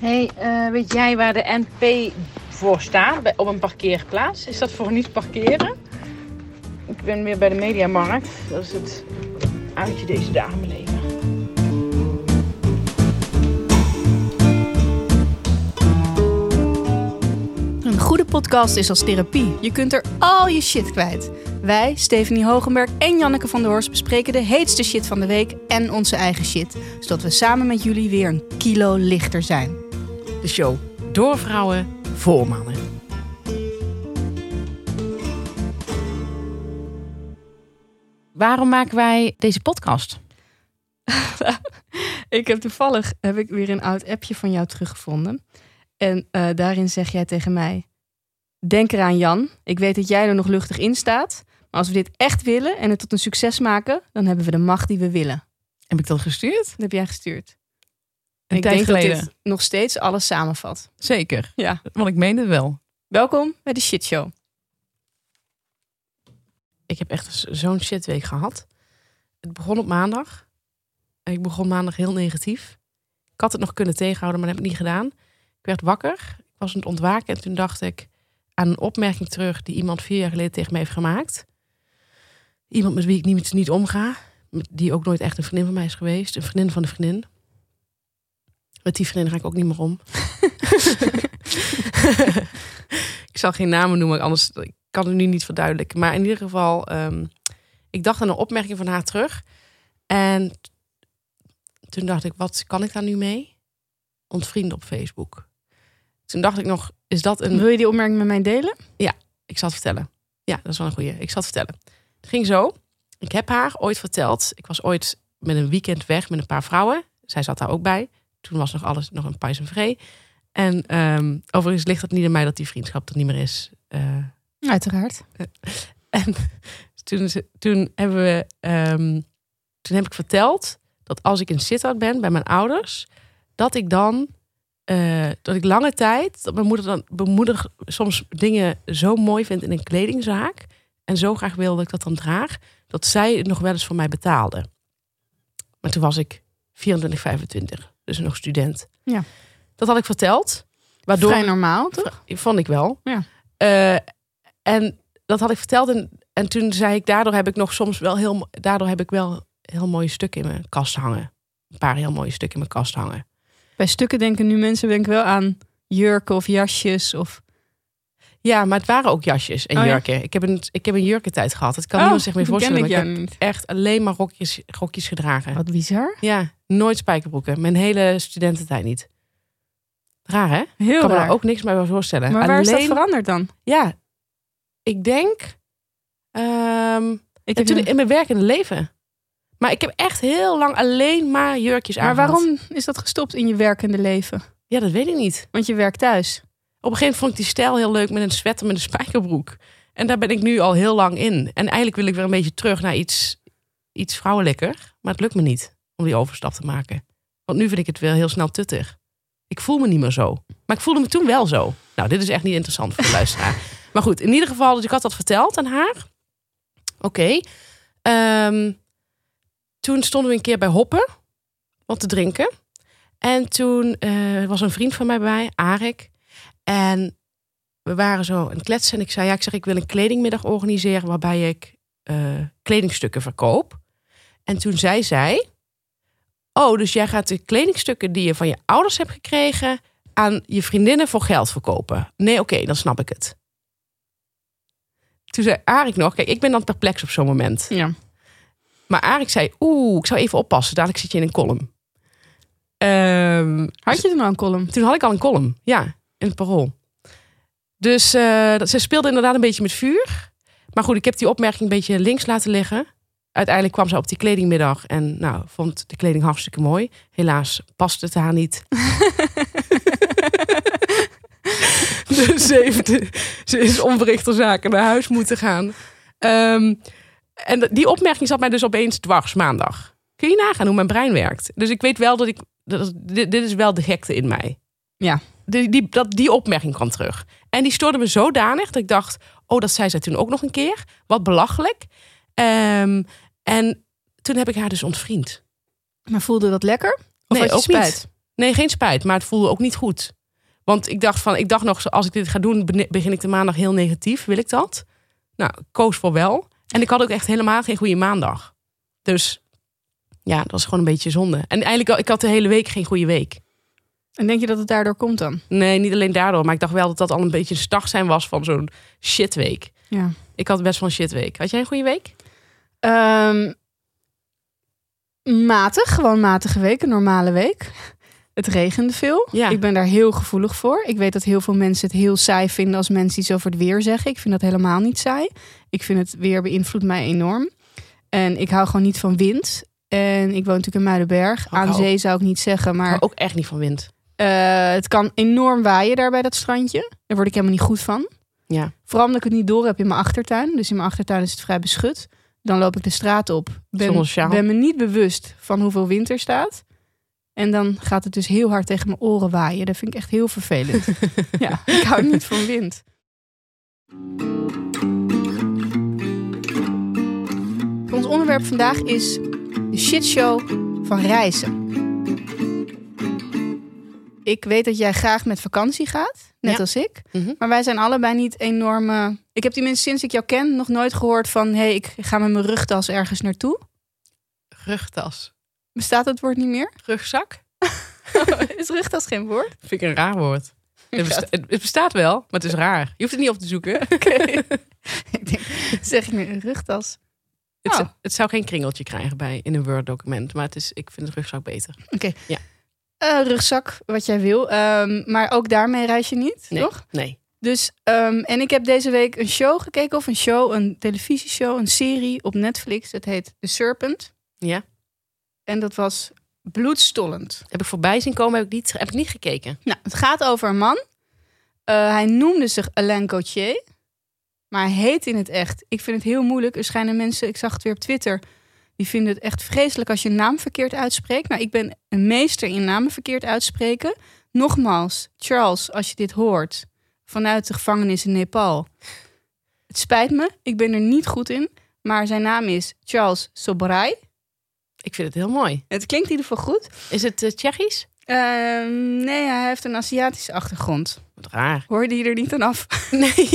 hey, uh, weet jij waar de NP voor staat op een parkeerplaats? Is dat voor niet parkeren? Ik ben weer bij de Mediamarkt. Dat is het uitje deze dagen beleven. Een goede podcast is als therapie. Je kunt er al je shit kwijt. Wij, Stephanie Hogenberg en Janneke van der Horst, bespreken de heetste shit van de week en onze eigen shit. Zodat we samen met jullie weer een kilo lichter zijn. De show door vrouwen voor mannen. Waarom maken wij deze podcast? ik heb toevallig heb ik weer een oud appje van jou teruggevonden. En uh, daarin zeg jij tegen mij: Denk eraan, Jan. Ik weet dat jij er nog luchtig in staat. Maar als we dit echt willen en het tot een succes maken, dan hebben we de macht die we willen. Heb ik dat gestuurd? Dat heb jij gestuurd. En ik denk geleden. dat dit nog steeds alles samenvat. Zeker. Ja. Want ik meen het wel. Welkom bij de Shit Show. Ik heb echt zo'n shitweek gehad. Het begon op maandag. Ik begon maandag heel negatief. Ik had het nog kunnen tegenhouden, maar dat heb ik niet gedaan. Ik werd wakker. Ik was aan het ontwaken en toen dacht ik aan een opmerking terug die iemand vier jaar geleden tegen mij heeft gemaakt. Iemand met wie ik niet, niet omga. Die ook nooit echt een vriendin van mij is geweest. Een vriendin van de vriendin. Met die vriendin ga ik ook niet meer om. ik zal geen namen noemen, anders ik kan het nu niet verduidelijken. Maar in ieder geval, um, ik dacht aan een opmerking van haar terug. En toen dacht ik, wat kan ik daar nu mee? Ontvrienden op Facebook. Toen dacht ik nog, is dat een... Wil je die opmerking met mij delen? Ja, ik zal het vertellen. Ja, dat is wel een goeie. Ik zal het vertellen. Het ging zo. Ik heb haar ooit verteld. Ik was ooit met een weekend weg met een paar vrouwen. Zij zat daar ook bij. Toen was nog alles nog een pais en vree. En um, overigens ligt het niet aan mij dat die vriendschap er niet meer is. Uh, Uiteraard. en toen, toen hebben we, um, toen heb ik verteld dat als ik in sit ben bij mijn ouders, dat ik dan, uh, dat ik lange tijd, dat mijn moeder dan bemoedig soms dingen zo mooi vindt in een kledingzaak en zo graag wil dat ik dat dan draag, dat zij het nog wel eens voor mij betaalde. Maar toen was ik 24, 25 dus nog student. Ja. Dat had ik verteld. Waardoor, Vrij normaal, toch? Vond ik wel. Ja. Uh, en dat had ik verteld. En, en toen zei ik, daardoor heb ik nog soms wel heel, daardoor heb ik wel heel mooie stukken in mijn kast hangen. Een paar heel mooie stukken in mijn kast hangen. Bij stukken denken nu mensen denken wel aan jurken of jasjes of... Ja, maar het waren ook jasjes en oh, jurken. Ja? Ik, heb een, ik heb een jurkentijd gehad. Het kan oh, niemand zich meer voorstellen. Ik, ik heb niet. echt alleen maar rokjes, rokjes gedragen. Wat bizar. Ja, nooit spijkerbroeken. Mijn hele studententijd niet. Raar hè? Heel ik kan raar. me ook niks meer voorstellen. Maar waar alleen, is dat veranderd dan? Ja, ik denk um, ik heb toen in mijn werkende leven. Maar ik heb echt heel lang alleen maar jurkjes Maar waarom is dat gestopt in je werkende leven? Ja, dat weet ik niet. Want je werkt thuis. Op een gegeven moment vond ik die stijl heel leuk met een sweater met een spijkerbroek. En daar ben ik nu al heel lang in. En eigenlijk wil ik weer een beetje terug naar iets, iets vrouwelijker. Maar het lukt me niet om die overstap te maken. Want nu vind ik het weer heel snel tuttig. Ik voel me niet meer zo. Maar ik voelde me toen wel zo. Nou, dit is echt niet interessant voor de luisteraar. Maar goed, in ieder geval, dus ik had dat verteld aan haar. Oké. Okay. Um, toen stonden we een keer bij Hoppen. Wat te drinken. En toen uh, was een vriend van mij bij, Arik. En we waren zo aan het kletsen. En ik zei, ja, ik zeg, ik wil een kledingmiddag organiseren waarbij ik uh, kledingstukken verkoop. En toen zei zij, oh, dus jij gaat de kledingstukken die je van je ouders hebt gekregen aan je vriendinnen voor geld verkopen. Nee, oké, okay, dan snap ik het. Toen zei Arik nog, kijk, ik ben dan perplex op zo'n moment. Ja. Maar Arik zei, oeh, ik zou even oppassen, dadelijk zit je in een column. Um, had je toen al een column? Toen had ik al een column, ja, in het parool. Dus uh, ze speelde inderdaad een beetje met vuur. Maar goed, ik heb die opmerking een beetje links laten liggen. Uiteindelijk kwam ze op die kledingmiddag en nou, vond de kleding hartstikke mooi. Helaas paste het haar niet. dus ze, heeft, ze is onverrichter zaken naar huis moeten gaan. Um, en die opmerking zat mij dus opeens dwars maandag. Kun je nagaan hoe mijn brein werkt? Dus ik weet wel dat ik. Dat, dit, dit is wel de gekte in mij. Ja. Die, die, dat, die opmerking kwam terug. En die stoorde me zodanig dat ik dacht: oh, dat zei zij toen ook nog een keer. Wat belachelijk. Um, en toen heb ik haar dus ontvriend. Maar voelde dat lekker? Of nee, ook spijt? niet. Nee, geen spijt, maar het voelde ook niet goed. Want ik dacht van, ik dacht nog, als ik dit ga doen, begin ik de maandag heel negatief. Wil ik dat? Nou, ik koos voor wel. En ik had ook echt helemaal geen goede maandag. Dus ja, dat was gewoon een beetje zonde. En eigenlijk, ik had de hele week geen goede week. En denk je dat het daardoor komt dan? Nee, niet alleen daardoor, maar ik dacht wel dat dat al een beetje een start zijn was van zo'n shitweek. Ja. Ik had best wel een shitweek. Had jij een goede week? Ehm, matig, gewoon matige week, een normale week. Het regende veel. Ja. Ik ben daar heel gevoelig voor. Ik weet dat heel veel mensen het heel saai vinden als mensen iets over het weer zeggen. Ik vind dat helemaal niet saai. Ik vind het weer beïnvloedt mij enorm. En ik hou gewoon niet van wind. En ik woon natuurlijk in Muidenberg. Ook Aan zee zou ik niet zeggen, maar Maar ook echt niet van wind. Eh, het kan enorm waaien daar bij dat strandje. Daar word ik helemaal niet goed van. Ja. Vooral omdat ik het niet door heb in mijn achtertuin. Dus in mijn achtertuin is het vrij beschut. Dan loop ik de straat op. Ben, ben me niet bewust van hoeveel wind er staat. En dan gaat het dus heel hard tegen mijn oren waaien. Dat vind ik echt heel vervelend. ja, ik hou niet van wind. Ons onderwerp vandaag is de shitshow van reizen. Ik weet dat jij graag met vakantie gaat, net Ja. als ik. Mhm. Maar wij zijn allebei niet enorme. Ik heb tenminste sinds ik jou ken nog nooit gehoord van: hé, hey, ik ga met mijn rugtas ergens naartoe. Rugtas. Bestaat het woord niet meer? Rugzak? is rugtas geen woord? Vind ik een raar woord. Het, besta- het- het bestaat wel, maar het is raar. Je hoeft het niet op te zoeken. ik denk, zeg ik nu een rugtas? Het, Oh. zou- het zou geen kringeltje krijgen bij in een Word-document, maar het is, ik vind de rugzak beter. Eh, rugzak, wat jij wil. Ehm, maar ook daarmee reis je niet, Nee. toch? Nee. Dus, ehm, en ik heb deze week een show gekeken, of een show, een televisieshow, een serie op Netflix. Het heet The Serpent. Ja. En dat was bloedstollend. Heb ik voorbij zien komen, heb ik niet, heb ik niet gekeken. Nou, het gaat over een man. Eh, hij noemde zich Alain Gauthier. Maar hij heet in het echt. Ik vind het heel moeilijk. Er schijnen mensen, ik zag het weer op Twitter. Die vinden het echt vreselijk als je een naam verkeerd uitspreekt. Nou, ik ben een meester in namen verkeerd uitspreken. Nogmaals, Charles, als je dit hoort. Vanuit de gevangenis in Nepal. Het spijt me, ik ben er niet goed in. Maar zijn naam is Charles Sobrai. Ik vind het heel mooi. Het klinkt in ieder geval goed. Is het eh, Tsjechisch? Ehm, nee, hij heeft een Aziatische achtergrond. Wat raar. Hoorde je er niet aan af? Nee.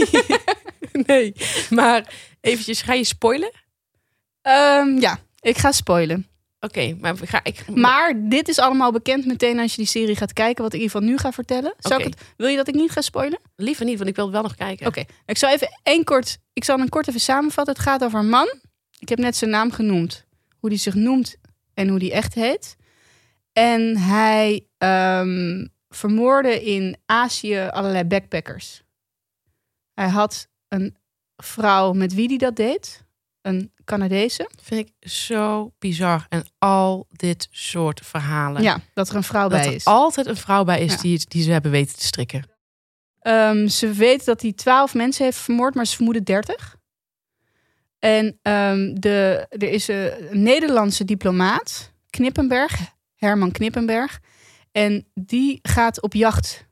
nee. Maar eventjes, ga je spoilen? Ehm, ja, ik ga spoilen. Oké, maar ga ik... Maar dit is allemaal bekend meteen als je die serie gaat kijken, wat ik in ieder geval nu ga vertellen. Zal ik het, wil je dat ik niet ga spoilen? Liever niet, want ik wil het wel nog kijken. Oké, ik zal even één kort, ik zal hem kort even samenvatten. Het gaat over een man. Ik heb net zijn naam genoemd, hoe die zich noemt en hoe die echt heet. En hij ehm, vermoordde in Azië allerlei backpackers. Hij had een vrouw met wie die dat deed, een Canadese. Vind ik zo bizar. En al dit soort verhalen. Ja, dat er een vrouw dat bij er is. altijd een vrouw bij is Ja. die, die ze hebben weten te strikken. Ehm, ze weet dat hij twaalf mensen heeft vermoord, maar ze vermoeden dertig. En ehm, de, er is een Nederlandse diplomaat, Knippenberg, Herman Knippenberg. En die gaat op jacht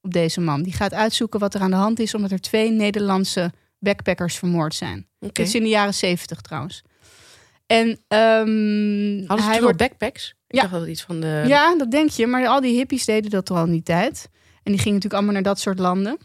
op deze man. Die gaat uitzoeken wat er aan de hand is, omdat er twee Nederlandse backpackers vermoord zijn. Dit is in de jaren zeventig trouwens. En Hadden ze hij wordt backpacks? Ik Ja. dacht dat het iets van de... ja, dat denk je. Maar al die hippies deden dat al in die tijd. En die gingen natuurlijk allemaal naar dat soort landen.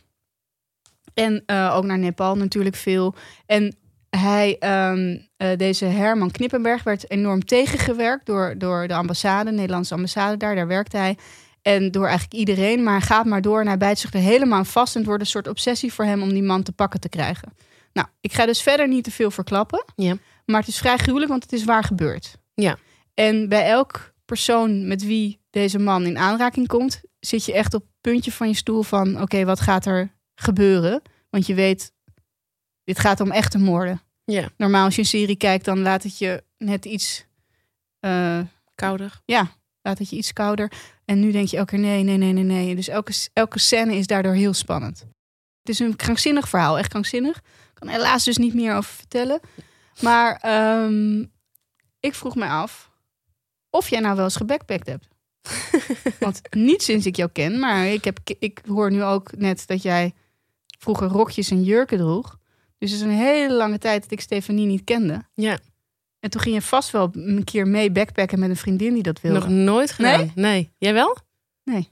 En eh, ook naar Nepal natuurlijk veel. En hij, ehm, eh, deze Herman Knippenberg werd enorm tegengewerkt door, door de ambassade, de Nederlandse ambassade daar. Daar werkte hij. En door eigenlijk iedereen. Maar hij gaat maar door en hij bijt zich er helemaal aan vast. En het wordt een soort obsessie voor hem om die man te pakken te krijgen. Nou, ik ga dus verder niet te veel verklappen. Ja. Maar het is vrij gruwelijk, want het is waar gebeurd. Ja. En bij elk persoon met wie deze man in aanraking komt, zit je echt op het puntje van je stoel van: oké, wat gaat er gebeuren? Want je weet, dit gaat om echte moorden. Ja. Normaal als je een serie kijkt, dan laat het je net iets, eh, Kouder. ja, laat het je iets kouder. En nu denk je elke keer nee, nee, nee, nee, nee. Dus elke, elke scène is daardoor heel spannend. Het is een krankzinnig verhaal, echt krankzinnig. Ik kan helaas dus niet meer over vertellen. Maar ehm, ik vroeg me af of jij nou wel eens gebackpackt hebt. Want niet sinds ik jou ken, maar ik, heb, ik hoor nu ook net dat jij vroeger rokjes en jurken droeg. Dus het is een hele lange tijd dat ik Stefanie niet kende. Ja. En toen ging je vast wel een keer mee backpacken met een vriendin die dat wilde. Nog nooit gedaan. Nee? Jij wel? Nee.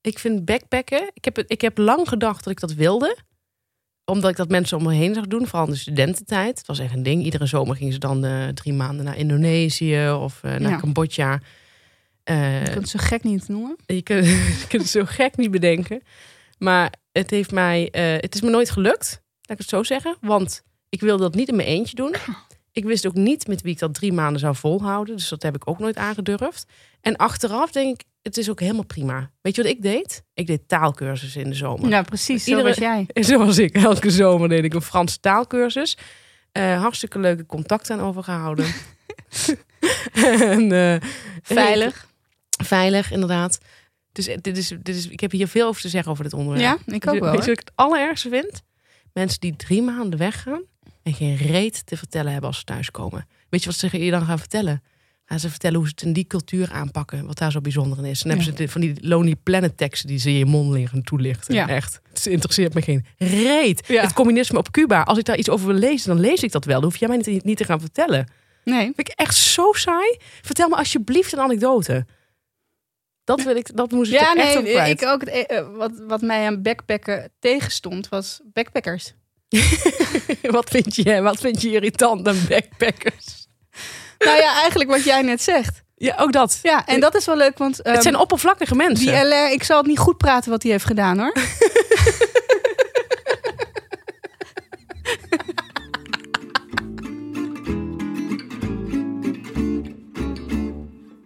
Ik vind backpacken... Ik heb, ik heb lang gedacht dat ik dat wilde. Omdat ik dat mensen om me heen zag doen. Vooral in de studententijd. Het was echt een ding. Iedere zomer gingen ze dan eh, drie maanden naar Indonesië of eh, naar Ja. Cambodja. Eh, Je kunt het zo gek niet noemen. je, kunt, je kunt het zo gek niet bedenken. Maar het heeft mij... het is me nooit gelukt. Laat ik het zo zeggen. Want ik wilde dat niet in mijn eentje doen. Ik wist ook niet met wie ik dat drie maanden zou volhouden. Dus dat heb ik ook nooit aangedurfd. En achteraf denk ik, het is ook helemaal prima. Weet je wat ik deed? Ik deed taalkursussen in de zomer. Ja, precies. Iedere- was jij. Zoals ik, elke zomer deed ik een Franse taalkursus. Eh, hartstikke leuke contacten aan overgehouden. en, eh, Veilig. veilig, inderdaad. Dus eh, dit is, dit is, ik heb hier veel over te zeggen over dit onderwerp. Ja, ik ook wel. Weet je wat ik het allerergste vind? Mensen die drie maanden weggaan en geen reet te vertellen hebben als ze thuiskomen. Weet je wat ze je dan gaan vertellen? Gaan ze vertellen hoe ze het in die cultuur aanpakken, wat daar zo bijzonder in is. En dan Ja. hebben ze van die Lonely Planet teksten die ze in je mond liggen toelichten. Ja. Echt. Het interesseert me geen reet. Ja. Het communisme op Cuba, als ik daar iets over wil lezen, dan lees ik dat wel. Dan hoef jij mij niet, niet te gaan vertellen. Nee. Vind ik echt zo saai. Vertel me alsjeblieft een anekdote. Dat wil ik, dat moest ik Ja, er echt nee, op kwijt. ik ook. Eh, eh, wat, wat mij aan backpacken tegenstond, was backpackers. wat, vind je, wat vind je irritant aan backpackers? nou ja, eigenlijk wat jij net zegt. Ja, ook dat. Ja, en dat is wel leuk, want ehm, het zijn oppervlakkige mensen. die LR, ik zal het niet goed praten wat hij heeft gedaan hoor.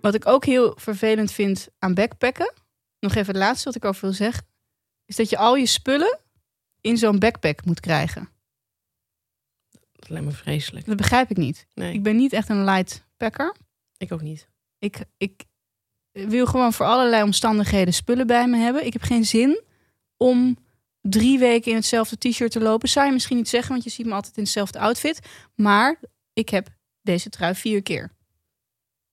Wat ik ook heel vervelend vind aan backpacken, nog even het laatste wat ik over wil zeggen, is dat je al je spullen in zo'n backpack moet krijgen. Dat lijkt me vreselijk. Dat begrijp ik niet. Nee, Ik ben niet echt een light packer. ik ook niet. Ik, ik wil gewoon voor allerlei omstandigheden spullen bij me hebben. Ik heb geen zin om drie weken in hetzelfde t-shirt te lopen. Zou je misschien niet zeggen, want je ziet me altijd in hetzelfde outfit. Maar ik heb deze trui vier keer. En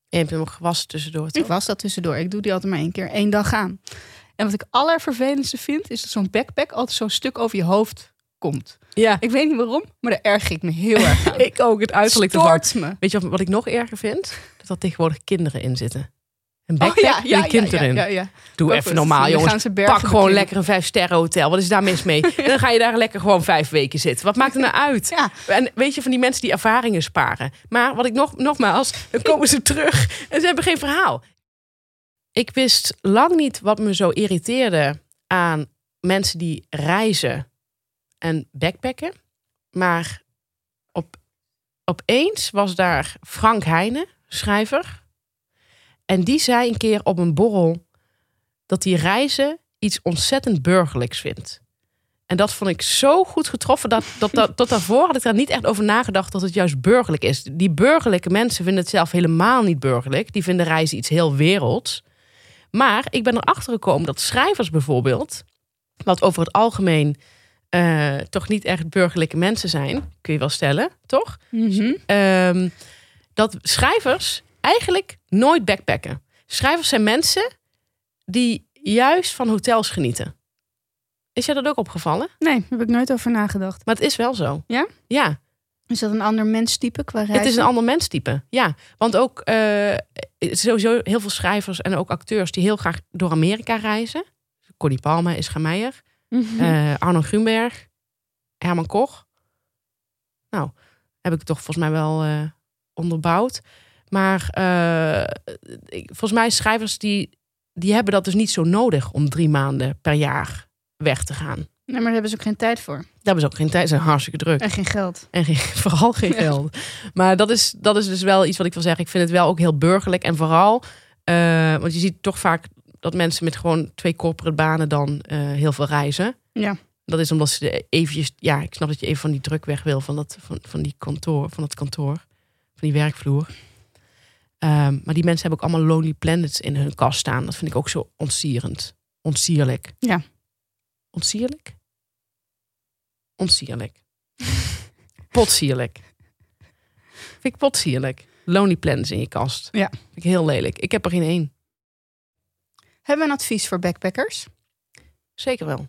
je hebt hem gewassen tussendoor. Ik was dat tussendoor. Ik doe die altijd maar één keer, één dag aan. En wat ik allervervelendste vind, is dat zo'n backpack altijd zo'n stuk over je hoofd komt. Ja, Ik weet niet waarom, maar daar erg ik me heel erg aan. ik ook. Het uiterlijk ervan. Stoort me. Weet je wat, wat ik nog erger vind? Dat er tegenwoordig kinderen in zitten. Een Oh, backpack met een kind ja, erin. ja, ja. Doe even normaal, jongens. gaan ze bergen Pak gewoon beklimmen. lekker een vijf sterren hotel. Wat is daar mis mee? En dan ga je daar lekker gewoon vijf weken zitten. Wat maakt er nou uit? Ja. En weet je, van die mensen die ervaringen sparen. Maar wat ik nog, nogmaals, dan komen ze terug en ze hebben geen verhaal. Ik wist lang niet wat me zo irriteerde aan mensen die reizen en backpacken. Maar op, opeens was daar Frank Heijnen, schrijver. En die zei een keer op een borrel dat hij reizen iets ontzettend burgerlijks vindt. En dat vond ik zo goed getroffen. Dat, dat, dat, tot daarvoor had ik daar niet echt over nagedacht dat het juist burgerlijk is. Die burgerlijke mensen vinden het zelf helemaal niet burgerlijk. Die vinden reizen iets heel werelds. Maar ik ben erachter gekomen dat schrijvers bijvoorbeeld, wat over het algemeen eh, toch niet echt burgerlijke mensen zijn, kun je wel stellen, toch? Mhm. Ehm, dat schrijvers eigenlijk nooit backpacken. Schrijvers zijn mensen die juist van hotels genieten. Is jij dat ook opgevallen? Nee, daar heb ik nooit over nagedacht. Maar het is wel zo. Ja? Ja, Is dat een ander menstype qua reizen? het is een ander menstype. Ja, want ook eh, sowieso heel veel schrijvers en ook acteurs die heel graag door Amerika reizen. Connie Palme, Ischa Meijer, Mhm. eh, Arno Grunberg, Herman Koch. Nou, heb ik toch volgens mij wel eh, onderbouwd. Maar ik- volgens mij schrijvers die, die hebben dat dus niet zo nodig om drie maanden per jaar weg te gaan. Nee, maar daar hebben ze ook geen tijd voor. Daar hebben ze ook geen tijd, ze zijn hartstikke druk. En geen geld. En geen, vooral geen Ja. geld. Maar dat is, dat is dus wel iets wat ik wil zeggen. Ik vind het wel ook heel burgerlijk. En vooral, eh, want je ziet toch vaak dat mensen met gewoon twee corporate banen dan eh, heel veel reizen. Ja. Dat is omdat ze eventjes, ja, ik snap dat je even van die druk weg wil van dat, van, van die kantoor, van het kantoor, van die werkvloer. Ehm, maar die mensen hebben ook allemaal Lonely Planets in hun kast staan. Dat vind ik ook zo ontsierend. Ontsierlijk. Ja. Ontsierlijk? Ontsierlijk. Potsierlijk. Vind ik potsierlijk. Lonely Planets in je kast. Ja. Vind ik heel lelijk. Ik heb er geen één. Hebben we een advies voor backpackers? Zeker wel.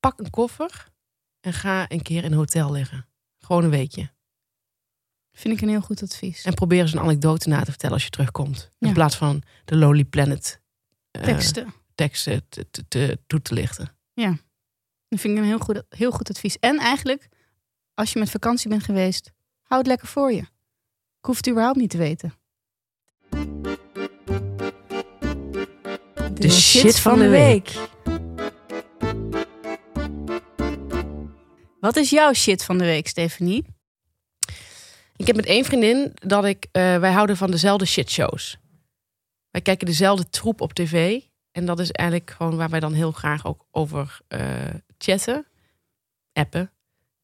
Pak een koffer en ga een keer in een hotel liggen. Gewoon een weekje. Vind ik een heel goed advies. En probeer eens een anekdote na te vertellen als je terugkomt. Ja. In plaats van de Lonely Planet eh, Teksten. teksten te, te, te, toe te lichten. Dat vind ik een heel goed, heel goed advies. En eigenlijk, als je met vakantie bent geweest, hou het lekker voor je. Ik hoef het überhaupt niet te weten. De shit van de week. Wat is jouw shit van de week, Stephanie? Ik heb met één vriendin dat ik... eh, wij houden van dezelfde shitshows. Wij kijken dezelfde troep op tv. En dat is eigenlijk gewoon waar wij dan heel graag ook over eh, chatten. Appen.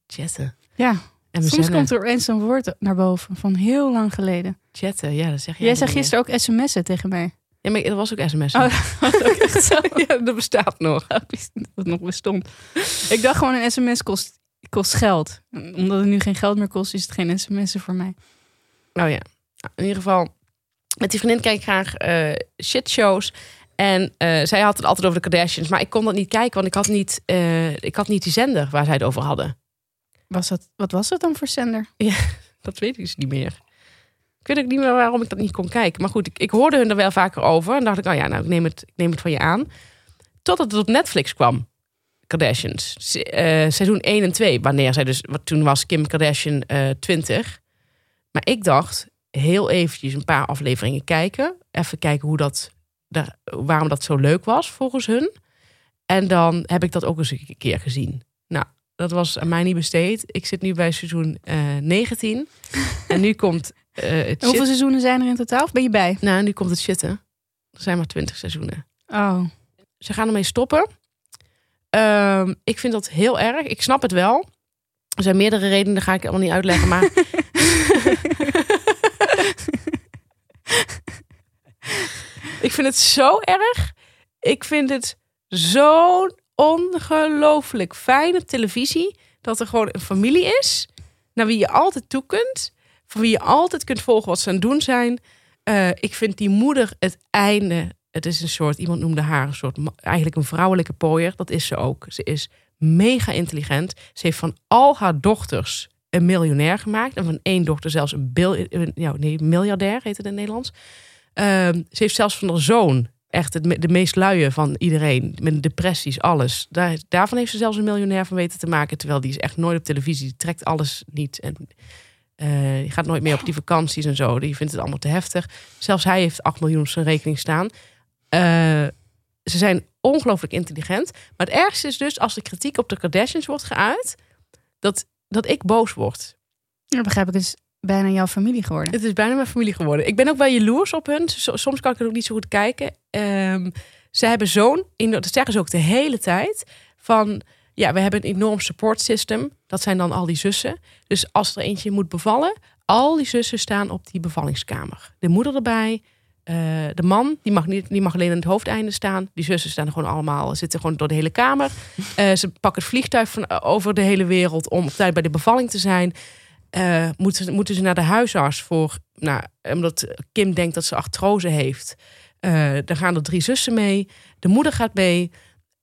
Chatten. Ja, En soms komt er opeens een woord naar boven van heel lang geleden. chatten. Ja, dat zeg je Jij zei gisteren ook sms'en tegen mij. Ja, maar dat was ook sms. Oh, dat was ook echt zo. ja, dat bestaat nog. Dat nog bestond. Ik dacht gewoon een sms kost, kost geld. Omdat het nu geen geld meer kost, is het geen sms'en voor mij. Nou ja, in ieder geval. Met die vriendin kijk ik graag eh shitshows. En eh, zij had het altijd over de Kardashians. Maar ik kon dat niet kijken, want ik had niet, eh, ik had niet die zender waar zij het over hadden. Was dat, wat was het dan voor zender? Dat weet ik dus niet meer. Ik weet ook niet meer waarom ik dat niet kon kijken. Maar goed, ik, ik hoorde hun er wel vaker over. En dacht ik, oh ja, nou, ik neem het, ik neem het van je aan. Totdat het op Netflix kwam. Kardashians. Se- eh, seizoen 1 en 2. Wanneer zij dus, wat toen was Kim Kardashian eh 20. Maar ik dacht, heel eventjes een paar afleveringen kijken. Even kijken hoe dat, daar, waarom dat zo leuk was volgens hun. En dan heb ik dat ook eens een keer gezien. Nou, dat was aan mij niet besteed. Ik zit nu bij seizoen eh 19. en nu komt eh, het shit. Hoeveel seizoenen zijn er in totaal? Of ben je bij? Nou, nu komt het shitten. Er zijn maar 20 seizoenen. Oh, Ze gaan ermee stoppen. Ehm, ik vind dat heel erg. Ik snap het wel. Er zijn meerdere redenen, dat ga ik allemaal niet uitleggen. Maar ik vind het zo erg. Ik vind het zo'n ongelooflijk fijne televisie. Dat er gewoon een familie is. Naar wie je altijd toe kunt. Van wie je altijd kunt volgen wat ze aan het doen zijn. Eh, ik vind die moeder het einde. Het is een soort, iemand noemde haar een soort, eigenlijk een vrouwelijke pooier. Dat is ze ook. Ze is mega intelligent. Ze heeft van al haar dochters een miljonair gemaakt. En van één dochter zelfs een, bil, nee, miljardair, heet het in het Nederlands. Ehm, ze heeft zelfs van haar zoon echt het, de meest luie van iedereen. Met depressies, alles. Daar, daarvan heeft ze zelfs een miljonair van weten te maken. Terwijl die is echt nooit op televisie. Die trekt alles niet. En eh, gaat nooit meer op die vakanties en zo. Die vindt het allemaal te heftig. Zelfs hij heeft 8 miljoen op zijn rekening staan. Eh, ze zijn ongelooflijk intelligent. Maar het ergste is dus als de kritiek op de Kardashians wordt geuit, dat, dat ik boos word. dan begrijp ik. Is bijna jouw familie geworden. Het is bijna mijn familie geworden. Ik ben ook wel jaloers op hun. Soms kan ik het ook niet zo goed kijken. Ehm, ze hebben zo'n, dat zeggen ze ook de hele tijd, van ja, we hebben een enorm support system. Dat zijn dan al die zussen. Dus als er eentje moet bevallen, al die zussen staan op die bevallingskamer. De moeder erbij. eh, de man, die mag, niet, die mag alleen aan het hoofdeinde staan. Die zussen staan er gewoon allemaal, zitten gewoon door de hele kamer. Eh, ze pakken het vliegtuig van, over de hele wereld om op tijd bij de bevalling te zijn. Eh, moeten, moeten ze naar de huisarts voor, nou, omdat Kim denkt dat ze artrose heeft. Eh dan gaan er drie zussen mee. De moeder gaat mee.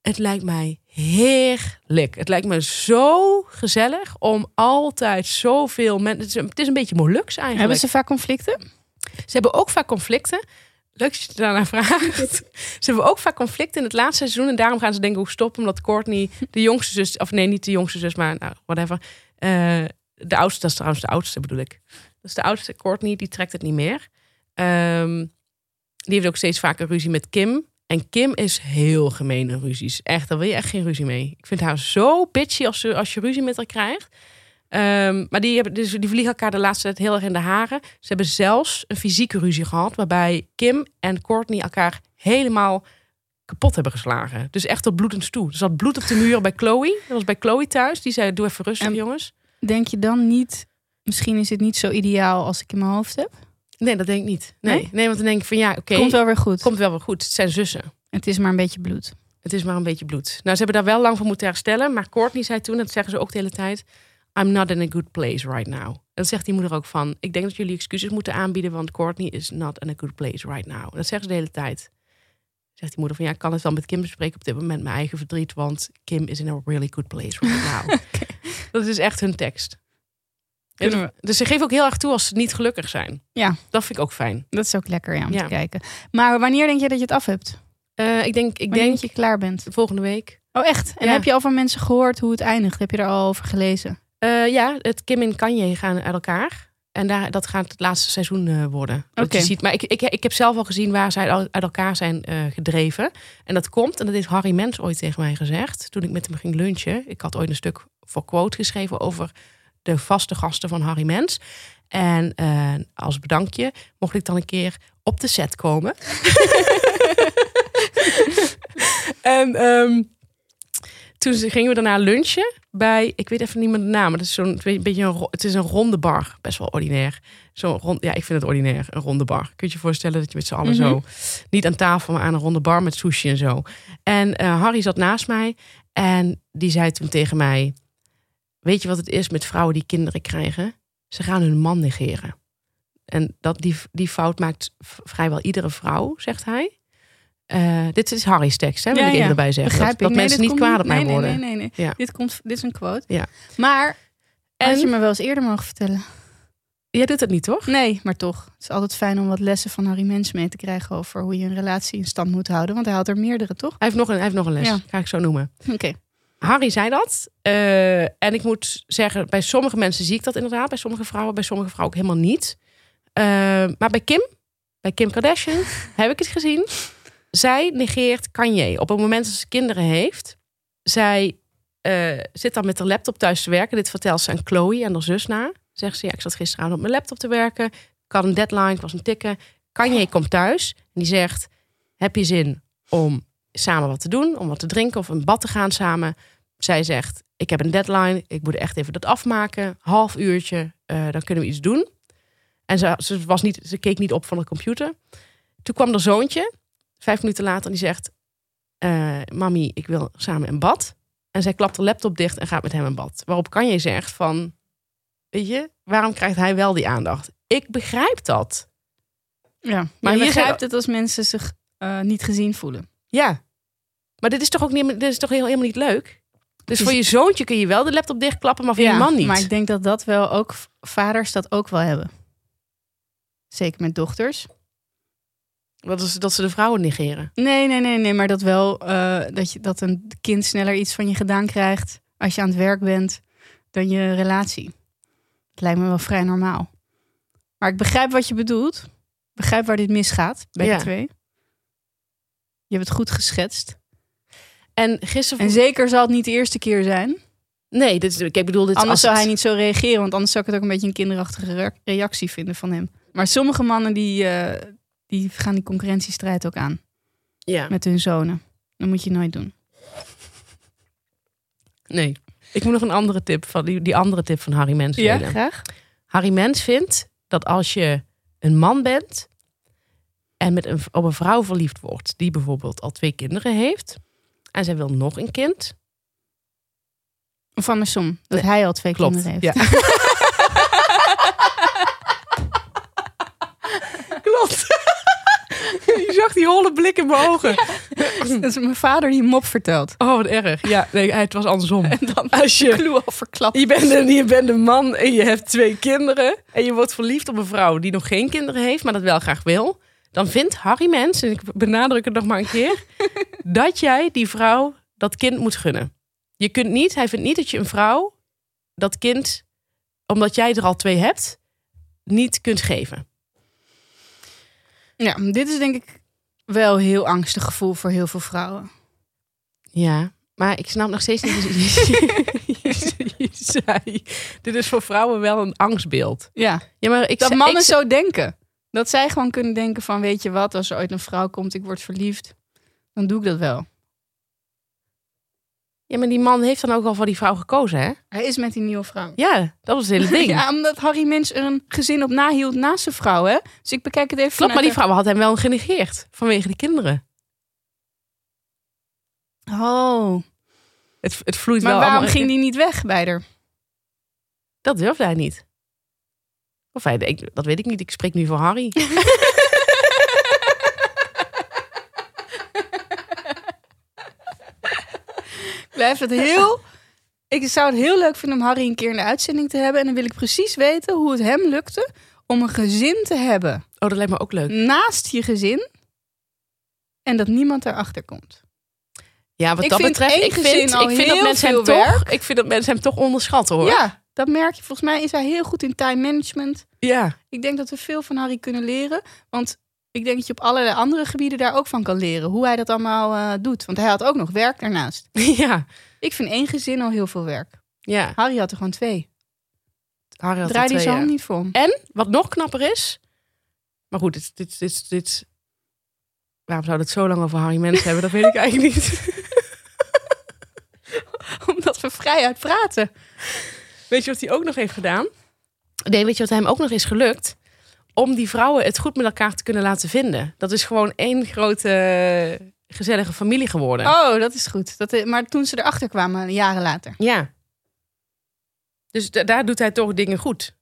Het lijkt mij heerlijk. Het lijkt me zo gezellig om altijd zoveel mensen. Het is een- beetje Moluks eigenlijk. Hebben ze vaak conflicten? Ze hebben ook vaak conflicten. Leuk dat je daarnaar vraagt. ze hebben ook vaak conflicten in het laatste seizoen. En daarom gaan ze denken hoe stoppen. Omdat Courtney, de jongste zus... Of nee, niet de jongste zus, maar nou, whatever. eh, de oudste, dat is trouwens de oudste bedoel ik. Dat is de oudste, Courtney, die trekt het niet meer. Ehm, die heeft ook steeds vaker ruzie met Kim. En Kim is heel gemeen in ruzies. Echt, daar wil je echt geen ruzie mee. Ik vind haar zo bitchy als, ze, als je ruzie met haar krijgt. Ehm, maar die, hebben, dus die vliegen elkaar de laatste tijd heel erg in de haren. Ze hebben zelfs een fysieke ruzie gehad. Waarbij Kim en Courtney elkaar helemaal kapot hebben geslagen. Dus echt tot bloedens toe. Er zat bloed op de muur bij Chloe. Dat was bij Chloe thuis. Die zei, doe even rustig En- jongens. Denk je dan niet, misschien is het niet zo ideaal als ik in mijn hoofd heb? Nee, dat denk ik niet. Nee, Nee? nee? want dan denk ik van ja, oké. Komt wel weer goed. Komt wel weer goed. Het zijn zussen. Het is maar een beetje bloed. Het is maar een beetje bloed. Nou, ze hebben daar wel lang voor moeten herstellen. Maar Courtney zei toen, dat zeggen ze ook de hele tijd... I'm not in a good place right now. En dat zegt die moeder ook van... Ik denk dat jullie excuses moeten aanbieden... want Courtney is not in a good place right now. Dat zeggen ze de hele tijd. Zegt die moeder van... Ja, ik kan het wel met Kim bespreken op dit moment... mijn eigen verdriet... want Kim is in a really good place right now. Dat is echt hun tekst. Kunnen we. Dus ze geven ook heel erg toe als ze niet gelukkig zijn. Ja. Dat vind ik ook fijn. Dat is ook lekker ja, om Ja. te kijken. Maar wanneer denk je dat je het af hebt? Eh, ik denk, ik Wanneer denk dat je klaar bent? volgende week. Oh echt? En Ja. heb je al van mensen gehoord hoe het eindigt? Heb je er al over gelezen? Eh, ja, het Kim en Kanye gaan uit elkaar. En daar, dat gaat het laatste seizoen eh, worden. Dat Oké. je ziet, maar ik, ik, ik heb zelf al gezien waar zij uit elkaar zijn eh, gedreven. En dat komt, en dat heeft Harry Mens ooit tegen mij gezegd. Toen ik met hem ging lunchen. Ik had ooit een stuk voor quote geschreven over de vaste gasten van Harry Mens. En eh, als bedankje mocht ik dan een keer op de set komen. en ehm, toen gingen we daarna lunchen bij, ik weet even niet meer de naam, maar het is zo'n een beetje een, het is een ronde bar, best wel ordinair. Zo'n rond, ja, ik vind het ordinair, een ronde bar. Kun je je voorstellen dat je met z'n allen Mhm. zo, niet aan tafel, maar aan een ronde bar met sushi en zo. En eh, Harry zat naast mij en die zei toen tegen mij, weet je wat het is met vrouwen die kinderen krijgen? Ze gaan hun man negeren. En dat die, die fout maakt vrijwel iedere vrouw, zegt hij. Eh, dit is Harry's tekst, hè, wil Ja, ik even ja. erbij zeggen. Dat dat ik. Nee, mensen niet kwaad op mij nee, worden. Nee, nee, nee. Dit, komt, dit is een quote. Ja. Maar, En- had je me wel eens eerder mogen vertellen? Jij doet het niet, toch? Nee, maar toch. Het is altijd fijn om wat lessen van Harry Mens mee te krijgen... over hoe je een relatie in stand moet houden. Want hij had er meerdere, toch? Hij heeft nog een, hij heeft nog een les, Ja. ga ik zo noemen. Oké. Harry zei dat. eh, en ik moet zeggen, bij sommige mensen zie ik dat inderdaad. Bij sommige vrouwen, bij sommige vrouwen ook helemaal niet. Eh, maar bij Kim, bij Kim Kardashian, heb ik het gezien. Zij negeert Kanye. Op het moment dat ze kinderen heeft. Zij eh, zit dan met haar laptop thuis te werken. Dit vertelt ze aan Chloe en haar zus na. Zegt ze, ja, ik zat gisteravond op mijn laptop te werken. Ik had een deadline, ik was een tikken. Kanye komt thuis en die zegt... Heb je zin om samen wat te doen? Om wat te drinken of een bad te gaan samen? Zij zegt, ik heb een deadline. Ik moet echt even dat afmaken. Half uurtje, eh, dan kunnen we iets doen. En ze, ze, was niet, ze keek niet op van de computer. Toen kwam er zoontje, vijf minuten later, en die zegt... eh, Mami, ik wil samen in bad. En zij klapt de laptop dicht en gaat met hem in bad. Waarop kan je zegt van... Weet je, waarom krijgt hij wel die aandacht? Ik begrijp dat. Ja, maar je begrijpt het als mensen zich eh, niet gezien voelen. Ja. Maar dit is toch ook niet, dit is toch helemaal niet leuk? Dus voor je zoontje kun je wel de laptop dichtklappen, maar voor je man niet. Maar ik denk dat dat wel ook vaders dat ook wel hebben. Zeker met dochters. Wat is dat ze de vrouwen negeren? Nee, nee, nee, nee. Maar dat wel eh, dat, je, dat een kind sneller iets van je gedaan krijgt als je aan het werk bent dan je relatie. Het lijkt me wel vrij normaal. Maar ik begrijp wat je bedoelt. Begrijp waar dit misgaat bij Ja. de twee. Je hebt het goed geschetst. En gisteren... En zeker zal het niet de eerste keer zijn. nee, dit is, ik bedoel, dit Anders als zou hij niet zo reageren. Want anders zou ik het ook een beetje een kinderachtige re- reactie vinden van hem. Maar sommige mannen die, eh, die gaan die concurrentiestrijd ook aan. Ja, Met hun zonen. Dat moet je nooit doen. nee. Ik moet nog een andere tip van die, die andere tip van Harry Mens delen. graag. Harry Mens vindt dat als je een man bent en met een, op een vrouw verliefd wordt, die bijvoorbeeld al twee kinderen heeft, en zij wil nog een kind, Of andersom. Dat Nee, hij al twee klopt. kinderen heeft. Ja. Klopt. Je zag die holle blik in mijn ogen. Dat is mijn vader die mop vertelt. Oh, wat erg. Ja, nee, het was andersom. En dan Als je, clue al verklapt. je, bent een, je bent een man en je hebt twee kinderen... en je wordt verliefd op een vrouw die nog geen kinderen heeft... maar dat wel graag wil... dan vindt Harry Mens, en ik benadruk het nog maar een keer... dat jij die vrouw dat kind moet gunnen. Je kunt niet, hij vindt niet dat je een vrouw dat kind... omdat jij er al twee hebt, niet kunt geven. Ja, dit is denk ik wel een heel angstig gevoel voor heel veel vrouwen. Ja, maar ik snap nog steeds niet. Je, zei, dit is voor vrouwen wel een angstbeeld. Ja, Ja, maar ik dat zei- mannen ik, zo denken. Dat zij gewoon kunnen denken van, weet je wat, als er ooit een vrouw komt, ik word verliefd, dan doe ik dat wel. Ja, maar die man heeft dan ook al voor die vrouw gekozen, hè? Hij is met die nieuwe vrouw. Ja, dat was het hele ding. Ja, omdat Harry Mens er een gezin op nahield naast zijn vrouw, hè? Dus ik bekijk het even Klopt, maar die vrouw had hem wel genegeerd vanwege die kinderen. de- Oh, Het, het vloeit maar wel waarom allemaal- ging die niet weg bij haar? Dat durfde hij niet. Of hij, ik, dat weet ik niet. Ik spreek nu voor Harry. blijf het heel Ik zou het heel leuk vinden om Harry een keer in de uitzending te hebben. En dan wil ik precies weten hoe het hem lukte om een gezin te hebben. Oh, dat lijkt me ook leuk. Naast je gezin. En dat niemand erachter komt. Ja, wat Ik dat betreft, ik vind, ik vind dat mensen hem toch, ik vind dat mensen hem toch onderschatten hoor. Ja, dat merk je. Volgens mij is hij heel goed in time management. ja. Ik denk dat we veel van Harry kunnen leren. Want ik denk dat je op allerlei andere gebieden daar ook van kan leren. Hoe hij dat allemaal eh, doet. Want hij had ook nog werk daarnaast. ja. Ik vind één gezin al heel veel werk. ja. Harry had er gewoon twee. Harry had er Draai die ja. hand niet voor hem. En wat nog knapper is. Maar goed, dit, dit, dit, dit. Waarom zou het zo lang over Harry Mens hebben? Dat weet ik eigenlijk niet. Omdat we vrij uit praten. Weet je wat hij ook nog heeft gedaan? Nee, weet je wat hem ook nog is gelukt? Om die vrouwen het goed met elkaar te kunnen laten vinden. Dat is gewoon één grote gezellige familie geworden. Oh, dat is goed. Dat, maar toen ze erachter kwamen, jaren later. Ja. Dus da- daar doet hij toch dingen goed.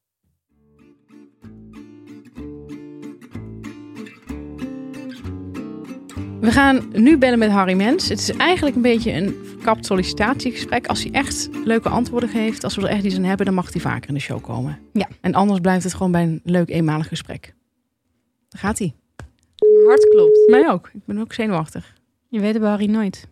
We gaan nu bellen met Harry Mens. Het is eigenlijk een beetje een verkapt sollicitatiegesprek. Als hij echt leuke antwoorden geeft, als we er echt iets aan hebben, dan mag hij vaker in de show komen. Ja. En anders blijft het gewoon bij een leuk eenmalig gesprek. Daar gaat hij. Mijn hart klopt. Mij ook. Ik ben ook zenuwachtig. Je weet het bij Harry nooit.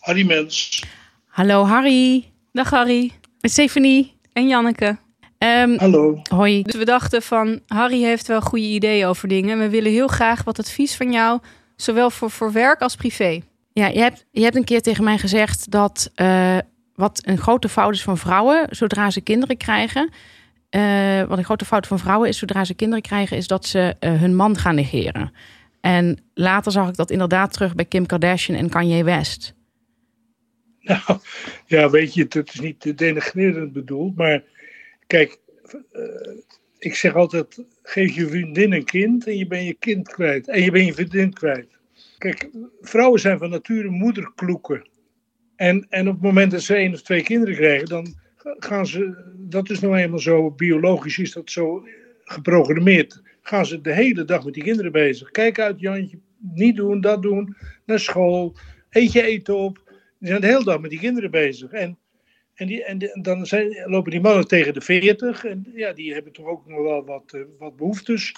Harry Mens. Hallo Harry. Dag Harry. Met Stephanie. En Janneke. Ehm, Hallo. hoi. Dus we dachten van, Harry heeft wel goede ideeën over dingen. We willen heel graag wat advies van jou. Zowel voor, voor werk als privé. Ja, je hebt, je hebt een keer tegen mij gezegd dat eh, wat een grote fout is van vrouwen, zodra ze kinderen krijgen. eh, wat een grote fout van vrouwen is, zodra ze kinderen krijgen, is dat ze eh, hun man gaan negeren. En later zag ik dat inderdaad terug bij Kim Kardashian en Kanye West. Nou, ja, weet je, het is niet denigrerend bedoeld, maar kijk, ik zeg altijd, geef je vriendin een kind en je bent je kind kwijt. En je bent je vriendin kwijt. Kijk, vrouwen zijn van nature moederkloeken. En, en op het moment dat ze één of twee kinderen krijgen, dan gaan ze, dat is nou eenmaal zo, biologisch is dat zo geprogrammeerd, gaan ze de hele dag met die kinderen bezig. Kijk uit, Jantje, niet doen, dat doen, naar school, eet je eten op. Die zijn de hele dag met die kinderen bezig. En, en, die, en, dan zijn, lopen die mannen tegen de 40. En ja, die hebben toch ook nog wel wat, eh, wat behoeftes.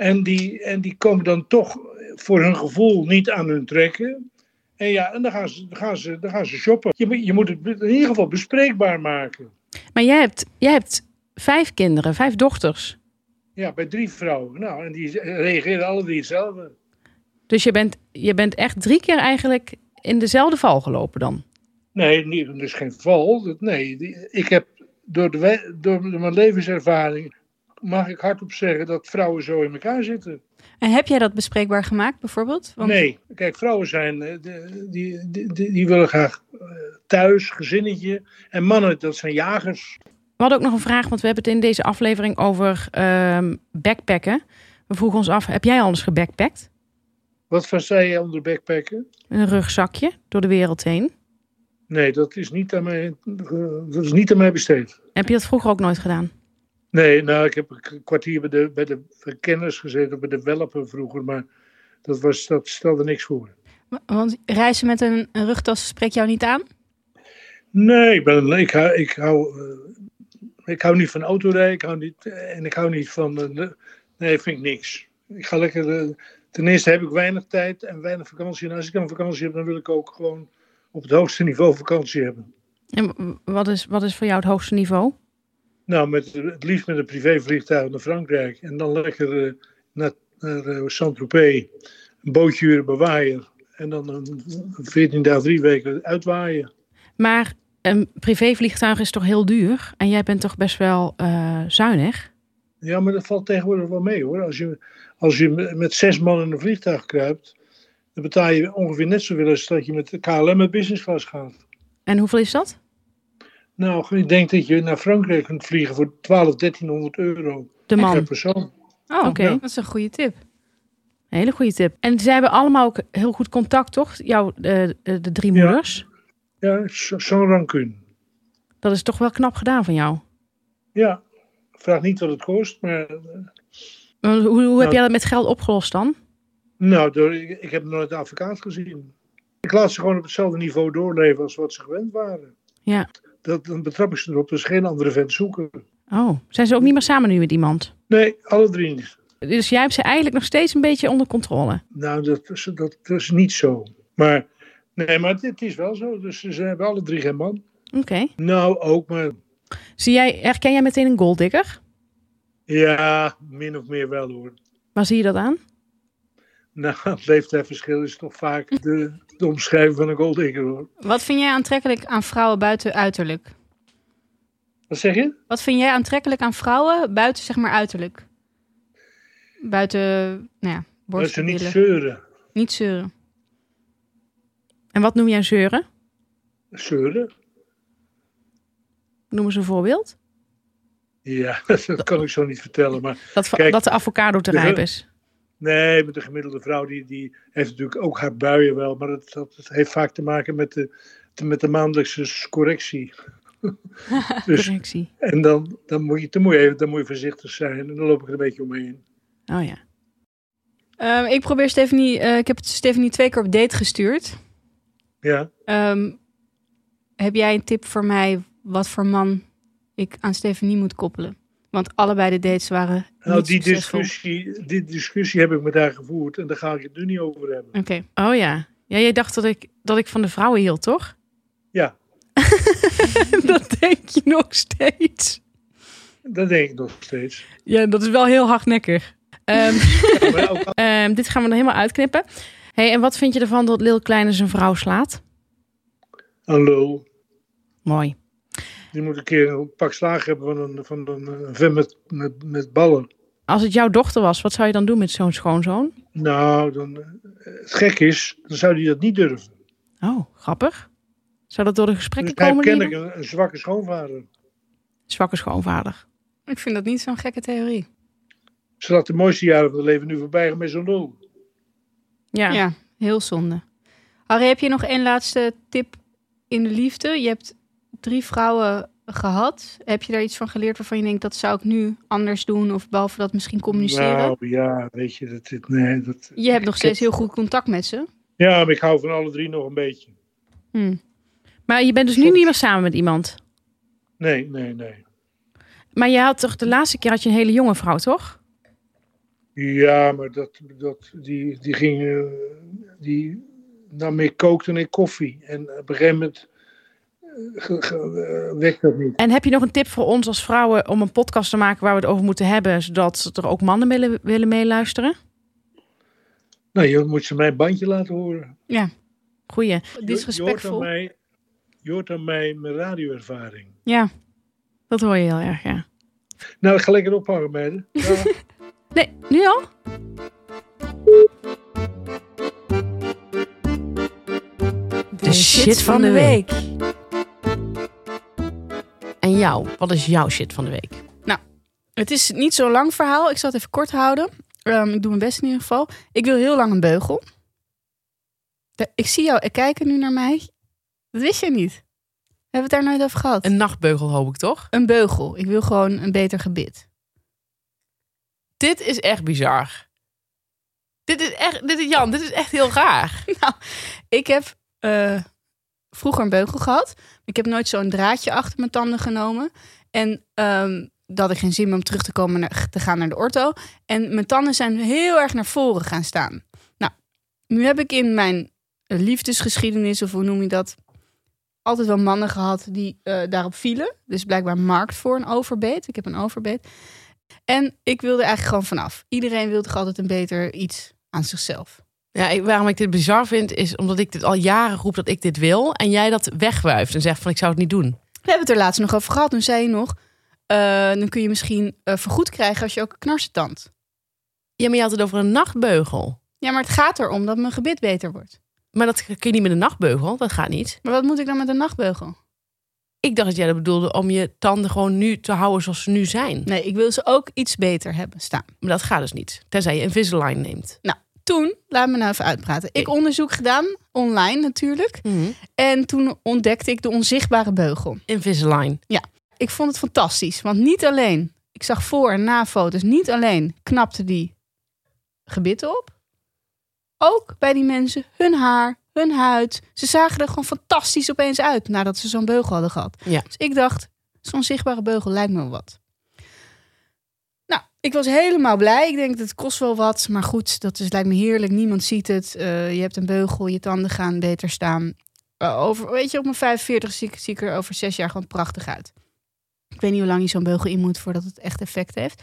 En die, en die komen dan toch voor hun gevoel niet aan hun trekken. En ja, en dan gaan ze, dan gaan ze, dan gaan ze shoppen. Je, moet- je moet het in ieder geval bespreekbaar maken. Maar jij hebt, jij hebt vijf kinderen, vijf dochters. Ja, bij drie vrouwen. Nou, en die reageren alle drie hetzelfde. Dus je bent, je bent echt drie keer eigenlijk in dezelfde val gelopen dan. Nee, niet, dus geen val. Nee, ik heb door, de, door mijn levenservaring mag ik hardop zeggen dat vrouwen zo in elkaar zitten. En heb jij dat bespreekbaar gemaakt bijvoorbeeld? Want Nee, kijk, vrouwen zijn, eh, die, die, die, die willen graag eh, thuis, gezinnetje. En mannen, dat zijn jagers. We hadden ook nog een vraag, want we hebben het in deze aflevering over ehm, backpacken. We vroegen ons af, heb jij al eens gebackpackt? Wat versta je onder backpacken? Een rugzakje door de wereld heen. Nee, dat is niet aan mij, dat is niet aan mij besteed. Heb je dat vroeger ook nooit gedaan? Nee, nou, ik heb een kwartier bij de, bij de verkenners gezeten, bij de welpen vroeger, maar dat, was, dat stelde niks voor. Want reizen met een, een rugtas spreekt jou niet aan? Nee, ik, ben, ik, hou, ik, hou, eh, ik hou niet van autorijden, ik hou niet, en ik hou niet van, eh, nee, vind ik niks. Ik ga lekker, eh, ten eerste heb ik weinig tijd en weinig vakantie. En als ik dan vakantie heb, dan wil ik ook gewoon op het hoogste niveau vakantie hebben. En wat is, wat is voor jou het hoogste niveau? Nou, met, het liefst met een privévliegtuig naar Frankrijk. En dan lekker eh, naar, naar eh, Saint-Tropez. Een bootje Waaier. En dan een 14 dagen, drie weken uitwaaien. Maar een privévliegtuig is toch heel duur? En jij bent toch best wel eh, zuinig? Ja, maar dat valt tegenwoordig wel mee hoor. Als je, als je met zes man in een vliegtuig kruipt, dan betaal je ongeveer net zoveel als dat je met de KLM met business class gaat. En hoeveel is dat? Nou, ik denk dat je naar Frankrijk kunt vliegen voor 12, 1300 euro De per persoon. Oh, Oké. dat is een goede tip. Een hele goede tip. En zij hebben allemaal ook heel goed contact, toch? Jouw, de, de, de drie Ja. moeders. Ja, zo- zo'n rancune. Dat is toch wel knap gedaan van jou. Ja, ik vraag niet wat het kost, maar eh, Hoe, hoe heb jij dat met geld opgelost dan? Nou, door, ik, ik heb nooit een advocaat gezien. Ik Ik laat ze gewoon op hetzelfde niveau doorleven als wat ze gewend waren. Ja. Dat, dan betrap ik ze erop, dus geen andere vent zoeken. Oh, zijn ze ook niet meer samen nu met iemand? Nee, alle drie niet. Dus jij hebt ze eigenlijk nog steeds een beetje onder controle. Nou, dat is, dat, dat is niet zo. Maar, nee, maar het, het is wel zo. Dus ze hebben alle drie geen man. Oké. Nou, ook, maar Zie jij, herken jij meteen een golddigger? ja, min of meer wel hoor. Waar zie je dat aan? Nou, het leeftijdsverschil is toch vaak de, de omschrijving van een golddigger hoor. Wat vind jij aantrekkelijk aan vrouwen buiten uiterlijk? Wat zeg je? Wat vind jij aantrekkelijk aan vrouwen buiten zeg maar uiterlijk? Buiten, nou ja, Dat ze niet zeuren. Niet zeuren. En wat noem jij zeuren? Zeuren? Noem eens een voorbeeld. Ja, dat kan ik zo niet vertellen. Maar Dat, Kijk, dat de avocado te rijp is. Nee, met de gemiddelde vrouw die, die heeft natuurlijk ook haar buien wel. Maar dat, dat, dat heeft vaak te maken met de, de- met de maandelijkse correctie. dus, Correctie. en dan, dan, moet je, dan, moet je even, dan moet je voorzichtig zijn. En dan loop ik er een beetje omheen. Oh ja. Ehm, ik probeer Stephanie, eh, ik heb Stephanie twee keer op date gestuurd. Ja, Ehm, heb jij een tip voor mij wat voor man ik aan Stephanie moet koppelen? Want allebei de dates waren nou, niet die succesvol. discussie, die discussie heb ik met haar gevoerd. En daar ga ik het nu niet over hebben. Oké. Oh ja. Ja, jij dacht dat ik, dat ik van de vrouwen hield, toch? Ja, dat denk je nog steeds. dat denk ik nog steeds. Ja, dat is wel heel hardnekkig. Ehm, Ja, ehm, dit gaan we er helemaal uitknippen. hey, en wat vind je ervan dat Lil Kleine zijn vrouw slaat? een lul. Mooi. Die moet een keer een pak slaag hebben van een, van een, een vent met, met, met ballen. Als het jouw dochter was, wat zou je dan doen met zo'n schoonzoon? Nou, dan, eh, het gek is, dan zou hij dat niet durven. Oh, grappig. Zou dat door de Dus gesprekken hij komen? heeft die kennelijk een, een zwakke schoonvader. Zwakke schoonvader. Ik vind dat niet zo'n gekke theorie. Ze laat de mooiste jaren van het leven nu voorbij gaan met zo'n lul. Ja. Ja. heel zonde. Harry, heb je nog één laatste tip in de liefde? Je hebt drie vrouwen gehad. Heb je daar iets van geleerd waarvan je denkt dat zou ik nu anders doen? Of behalve dat misschien communiceren? Nou ja, weet je, dat, dit- nee, dat, je hebt nog steeds heb- heel goed contact met ze. Ja, maar ik hou van alle drie nog een beetje. Hm. Maar je bent dus nu niet meer samen met iemand. Nee, nee, nee. Maar je had toch de laatste keer had je een hele jonge vrouw, toch? Ja, maar dat, dat, die, die ging, die nam meer kook dan ik koffie. En op een gegeven moment werkt dat niet. En heb je nog een tip voor ons als vrouwen om een podcast te maken waar we het over moeten hebben, zodat er ook mannen willen, willen meeluisteren? Nou, je moet ze mijn bandje laten horen. Goeie. Dit is Je- Je hoort, aan respectvol. mij, je hoort aan mij mijn radioervaring. Ja. Dat hoor je heel erg, ja. Nou, ik ga lekker ophangen, meiden. Ja. Nee, nu al? De shit van de week. En jou, wat is jouw shit van de week? Het is niet zo'n lang verhaal. Ik zal het even kort houden. Ehm, ik doe mijn best in ieder geval. Ik wil heel lang een beugel. De- Ik zie jou kijken nu naar mij. Dat wist je niet. Hebben we het daar nooit over gehad? Een nachtbeugel hoop ik toch? Een beugel. Ik wil gewoon een beter gebit. Dit is echt bizar. Dit is echt, dit is, Jan, dit is echt heel raar. Ik heb eh, vroeger een beugel gehad. Ik heb nooit zo'n draadje achter mijn tanden genomen. En ehm, dat ik geen zin meer om terug te komen naar, te gaan naar de ortho. En mijn tanden zijn heel erg naar voren gaan staan. Nou, nu heb ik in mijn liefdesgeschiedenis, of hoe noem je dat, altijd wel mannen gehad die eh, daarop vielen. Dus blijkbaar markt voor een overbeet. Ik heb een overbeet. En ik wilde eigenlijk gewoon vanaf. Iedereen wil toch altijd een beter iets aan zichzelf. Ja, ik- waarom ik dit bizar vind, is omdat ik dit al jaren roep dat ik dit wil. En jij dat wegwuift en zegt van ik zou het niet doen. We hebben het er laatst nog over gehad. Toen zei je nog, eh, dan kun je misschien eh, vergoed krijgen als je ook een knarsetand. Ja, maar je had het over een nachtbeugel. Ja, maar het gaat erom dat mijn gebit beter wordt. Maar dat kun je niet met een nachtbeugel, dat gaat niet. Maar wat moet ik dan met een nachtbeugel? Ik dacht dat jij dat bedoelde om je tanden gewoon nu te houden zoals ze nu zijn. Nee, ik wil ze ook iets beter hebben staan. Maar dat gaat dus niet. Tenzij je Invisalign neemt. Toen, laat me nou even uitpraten. Ik onderzoek gedaan, online natuurlijk. Mhm. En toen ontdekte ik de onzichtbare beugel. Invisalign. Ik vond het fantastisch, want niet alleen, ik zag voor en na foto's, niet alleen knapte die gebitten op. Ook bij die mensen hun haar, hun huid. Ze zagen er gewoon fantastisch opeens uit nadat ze zo'n beugel hadden gehad. Ja. Dus ik dacht, zo'n zichtbare beugel lijkt me wel wat. Ik was helemaal blij. Ik denk, het kost wel wat. Maar goed, dat is, lijkt me heerlijk. Niemand ziet het. Eh, je hebt een beugel, je tanden gaan beter staan. Eh, over, weet je, op mijn 45 zie ik, zie ik er over zes jaar gewoon prachtig uit. Ik weet niet hoe lang je zo'n beugel in moet voordat het echt effect heeft.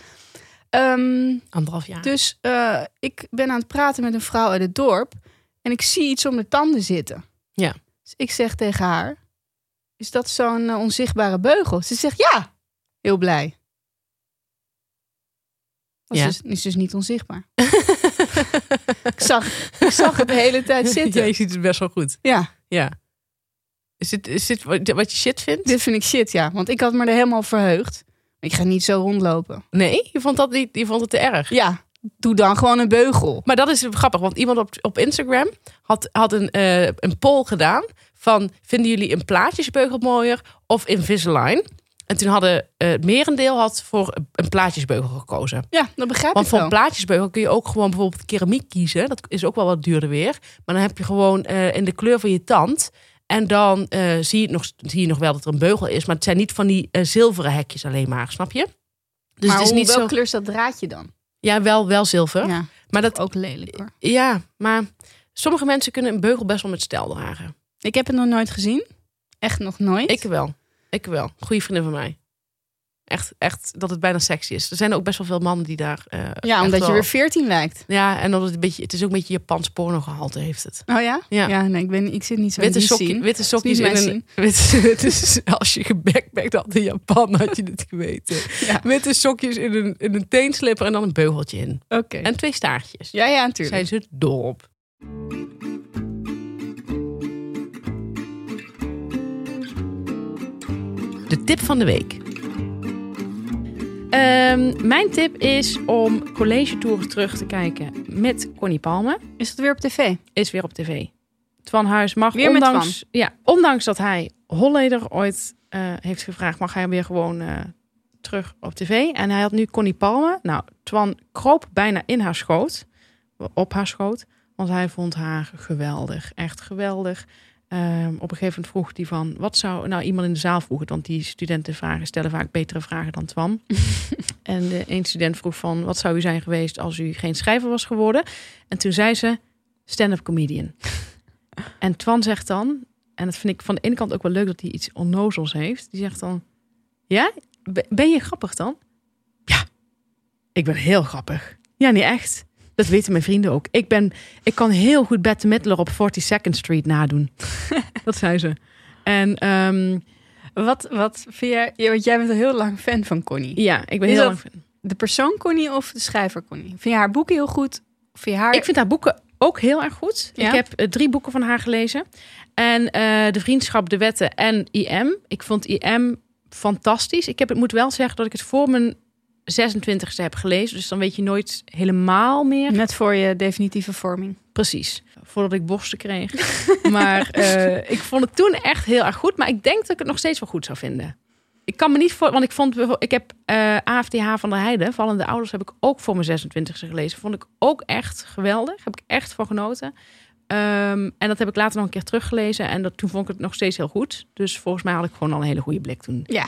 Ehm, Anderhalf jaar. dus eh, ik ben aan het praten met een vrouw uit het dorp. En ik zie iets om de tanden zitten. Ja. Dus ik zeg tegen haar: Is dat zo'n onzichtbare beugel? Ze zegt ja. Heel blij. Was Ja. dus, is dus niet onzichtbaar. ik, zag, ik zag het de hele tijd zitten. Ja, je ziet het best wel goed. Ja, Ja. Is dit, is dit wat je shit vindt? dit vind ik shit, ja. Want ik had me er helemaal verheugd. Ik ga niet zo rondlopen. Nee, je vond dat niet. Je vond het te erg. Ja, doe dan gewoon een beugel. Maar dat is grappig, want iemand op, op Instagram had, had een, eh, een poll gedaan van vinden jullie een plaatjesbeugel mooier of Invisalign? En toen hadden eh, het merendeel had voor een plaatjesbeugel gekozen. Ja, dat begrijp Want ik voor wel. een plaatjesbeugel kun je ook gewoon bijvoorbeeld keramiek kiezen. Dat is ook wel wat duurder weer. Maar dan heb je gewoon eh, in de kleur van je tand. En dan eh, zie, je nog, zie je nog wel dat er een beugel is. Maar het zijn niet van die zilveren hekjes alleen maar, snap je? Dus maar het is hoe, niet welke zo. kleur is dat draadje dan? Ja, wel, wel zilver. Ja, Maar dat, ook lelijk hoor. ja, maar sommige mensen kunnen een beugel best wel met stijl dragen. Ik heb het nog nooit gezien. Echt nog nooit. Ik wel. Ik wel. Goeie vriendin van mij. Echt, echt dat het bijna sexy is. Er zijn ook best wel veel mannen die daar. eh, ja, omdat je weer 14 lijkt. Ja, en dat het een beetje. Het is ook een beetje Japans pornogehalte heeft het. Oh ja? Ja. nee, ik, ben, ik zit niet zo Witte, in die sokkie, witte sokjes in een. Witte, witte- als je gebackpackt had in Japan, had je het geweten. Ja. Witte sokjes in een, in een teenslipper en dan een beugeltje in. Oké. En twee staartjes. Ja, ja, natuurlijk. Zijn ze dol op. tip van de week. Ehm, mijn tip is om college tours terug te kijken met Connie Palme. Is het weer op tv? Is weer op tv. Twan Huis mag, Weer met ondanks, ja, ondanks dat hij Holleder ooit eh, heeft gevraagd, mag hij weer gewoon eh, terug op tv. En hij had nu Connie Palme. Nou, Twan kroop bijna in haar schoot, op haar schoot, want hij vond haar geweldig, echt geweldig. Ehm, op een gegeven moment vroeg hij van, wat zou nou iemand in de zaal vroegen, want die studenten vragen, stellen vaak betere vragen dan Twan. en de een student vroeg van, wat zou u zijn geweest als u geen schrijver was geworden? En toen zei ze, stand-up comedian. en Twan zegt dan, en dat vind ik van de ene kant ook wel leuk dat hij iets onnozels heeft. Die zegt dan, ja, ben je grappig dan? Ja, ik ben heel grappig. Ja, niet echt. Dat weten mijn vrienden ook. Ik, ben, ik kan heel goed Bette Midler op 42nd Street nadoen. dat zei ze. En ehm, Wat, wat vind jij... Want jij bent al heel lang fan van Connie. ja, ik ben heel lang fan. De persoon Connie of de schrijver Connie? Vind je haar boeken heel goed? Vind je haar... Ik vind haar boeken ook heel erg goed. Ja? Ik heb eh, drie boeken van haar gelezen. En eh, De Vriendschap, De Wetten en IM. Ik vond IM fantastisch. Ik heb het moet wel zeggen dat ik het voor mijn 26e heb gelezen. Dus dan weet je nooit helemaal meer Net voor je definitieve vorming. Precies. Voordat ik borsten kreeg. maar eh, ik vond het toen echt heel erg goed. Maar ik denk dat ik het nog steeds wel goed zou vinden. Ik kan me niet voor, want ik vond, bijvoorbeeld- ik heb eh AFTH van der Heide, Vallende Ouders, heb ik ook voor mijn 26e gelezen. Vond ik ook echt geweldig. Heb ik echt van genoten. Ehm, en dat heb ik later nog een keer teruggelezen. En dat, toen vond ik het nog steeds heel goed. Dus volgens mij had ik gewoon al een hele goede blik toen. Ja.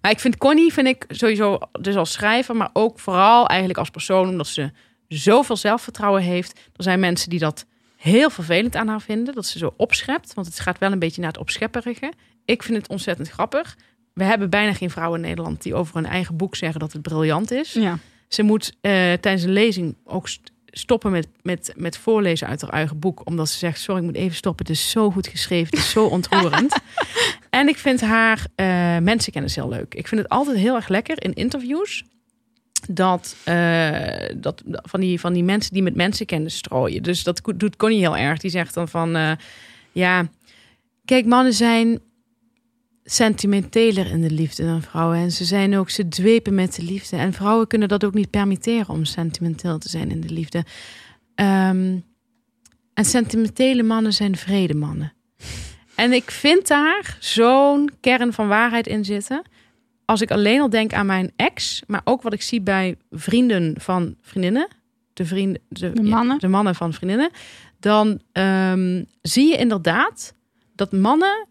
Maar ik vind Connie, vind ik sowieso, dus als schrijver, maar ook vooral eigenlijk als persoon, omdat ze zoveel zelfvertrouwen heeft. Er zijn mensen die dat heel vervelend aan haar vinden, dat ze zo opschept. Want het gaat wel een beetje naar het opschepperige. Ik vind het ontzettend grappig. We hebben bijna geen vrouwen in Nederland die over hun eigen boek zeggen dat het briljant is. Ja. Ze moet eh, tijdens een lezing ook stoppen met, met, met voorlezen uit haar eigen boek. Omdat ze zegt, sorry, ik moet even stoppen. Het is zo goed geschreven, het is zo ontroerend. en ik vind haar eh, mensenkennis heel leuk. Ik vind het altijd heel erg lekker in interviews. Dat, eh, dat van, die, van die mensen die met mensenkennis strooien. Dus dat doet Connie heel erg. Die zegt dan van, eh, ja, kijk, mannen zijn sentimenteler in de liefde dan vrouwen. En ze zijn ook, ze dwepen met de liefde. En vrouwen kunnen dat ook niet permitteren om sentimenteel te zijn in de liefde. Ehm, en sentimentele mannen zijn vredemannen. En ik vind daar zo'n kern van waarheid in zitten. Als ik alleen al denk aan mijn ex, maar ook wat ik zie bij vrienden van vriendinnen. de vrienden, de, De ja, mannen. de mannen van vriendinnen, dan ehm, zie je inderdaad dat mannen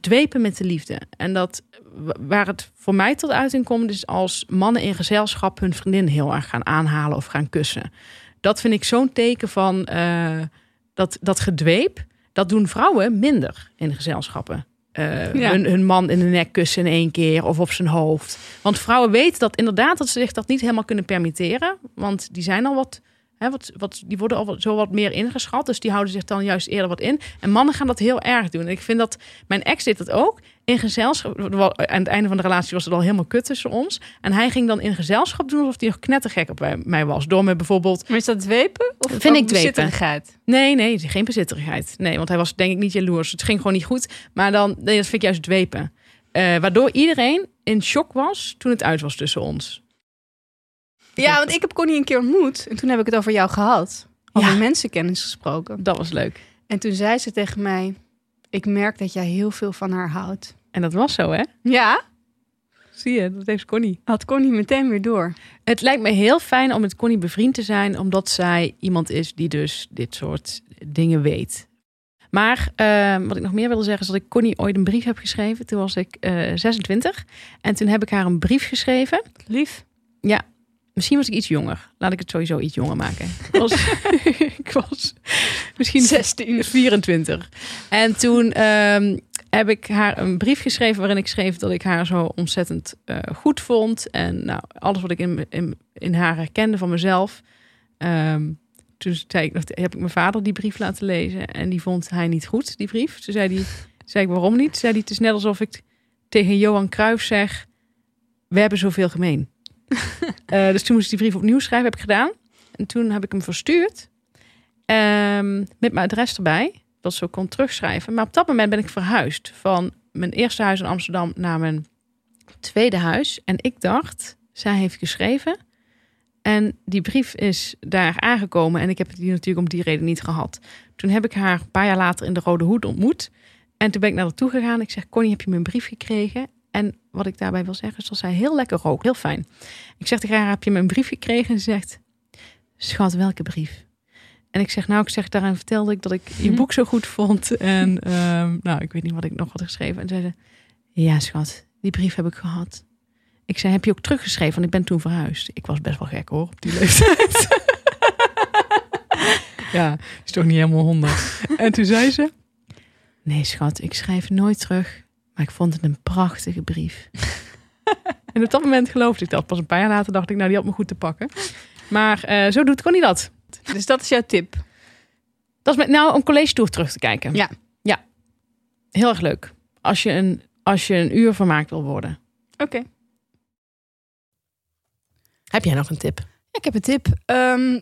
dwepen met de liefde. En dat wa- waar het voor mij tot uiting komt, is als mannen in gezelschap hun vriendin heel erg gaan aanhalen of gaan kussen. Dat vind ik zo'n teken van eh, dat, dat gedweep. Dat doen vrouwen minder in gezelschappen. Eh, Ja. hun, hun man in de nek kussen in één keer of op zijn hoofd. Want vrouwen weten dat inderdaad dat ze zich dat niet helemaal kunnen permitteren. Want die zijn al wat, hè, wat, wat die worden al wat, zo wat meer ingeschat. Dus die houden zich dan juist eerder wat in. En mannen gaan dat heel erg doen. En ik vind dat mijn ex deed dat ook. In gezelschap, aan het einde van de relatie was het al helemaal kut tussen ons. En hij ging dan in gezelschap doen alsof hij nog knettergek op mij- was. Door me bijvoorbeeld Maar is dat dwepen? Of Vind ik dwepen. bezitterigheid? Nee, nee, geen bezitterigheid. Nee, want hij was denk ik niet jaloers. Het ging gewoon niet goed. Maar dan, nee, dat vind ik juist dwepen. Eh, waardoor iedereen in shock was toen het uit was tussen ons. Ja, want ik heb Connie een keer ontmoet. En toen heb ik het over jou gehad. Over Ja. mensenkennis gesproken. Dat was leuk. En toen zei ze tegen mij... Ik merk dat jij heel veel van haar houdt. En dat was zo, hè? Ja, Zie je, dat heeft Connie. had Connie meteen weer door. Het lijkt me heel fijn om met Connie bevriend te zijn, omdat zij iemand is die dus dit soort dingen weet. Maar eh, wat ik nog meer wilde zeggen is dat ik Connie ooit een brief heb geschreven. Toen was ik eh 26. En toen heb ik haar een brief geschreven. Lief. Misschien was ik iets jonger. Laat ik het sowieso iets jonger maken. Ik was, ik was misschien 16. 24. En toen ehm, heb ik haar een brief geschreven waarin ik schreef dat ik haar zo ontzettend eh, goed vond. En nou, alles wat ik in, in, in haar herkende van mezelf. Ehm, toen zei ik, heb ik mijn vader die brief laten lezen. En die vond hij niet goed, die brief. Toen zei hij, zei ik waarom niet? Zei hij, het is net alsof ik tegen Johan Cruijff zeg... We hebben zoveel gemeen. Eh, dus toen moest ik die brief opnieuw schrijven, heb ik gedaan. En toen heb ik hem verstuurd. Ehm, met mijn adres erbij. Dat ze kon terugschrijven. Maar op dat moment ben ik verhuisd. Van mijn eerste huis in Amsterdam naar mijn tweede huis. En ik dacht, zij heeft geschreven. En die brief is daar aangekomen. En ik heb die natuurlijk om die reden niet gehad. Toen heb ik haar een paar jaar later in de Rode Hoed ontmoet. En toen ben ik naar haar toe gegaan. Ik zeg, Connie, heb je mijn brief gekregen? En wat ik daarbij wil zeggen is dat zij heel lekker rook. Heel fijn. Ik zeg tegen haar, heb je mijn brief gekregen? En ze zegt, schat, welke brief? En ik zeg, nou, ik zeg, daaraan vertelde ik dat ik je boek zo goed vond. En ehm, nou, ik weet niet wat ik nog had geschreven. En zei ze, ja, schat, die brief heb ik gehad. Ik zei, heb je ook teruggeschreven? Want ik ben toen verhuisd. Ik was best wel gek hoor, op die leeftijd. ja, is toch niet helemaal honderd. En toen zei ze, nee schat, ik schrijf nooit terug. Maar ik vond het een prachtige brief. en op dat moment geloofde ik dat. Pas een paar jaar later dacht ik, nou, die had me goed te pakken. Maar eh, zo doet Connie dat. Dus dat is jouw tip. Dat is met nou een college tour terug te kijken. Ja. Ja. Heel erg leuk. Als je een, als je een uur vermaakt wil worden. Oké. Heb jij nog een tip? Ik heb een tip. Ehm,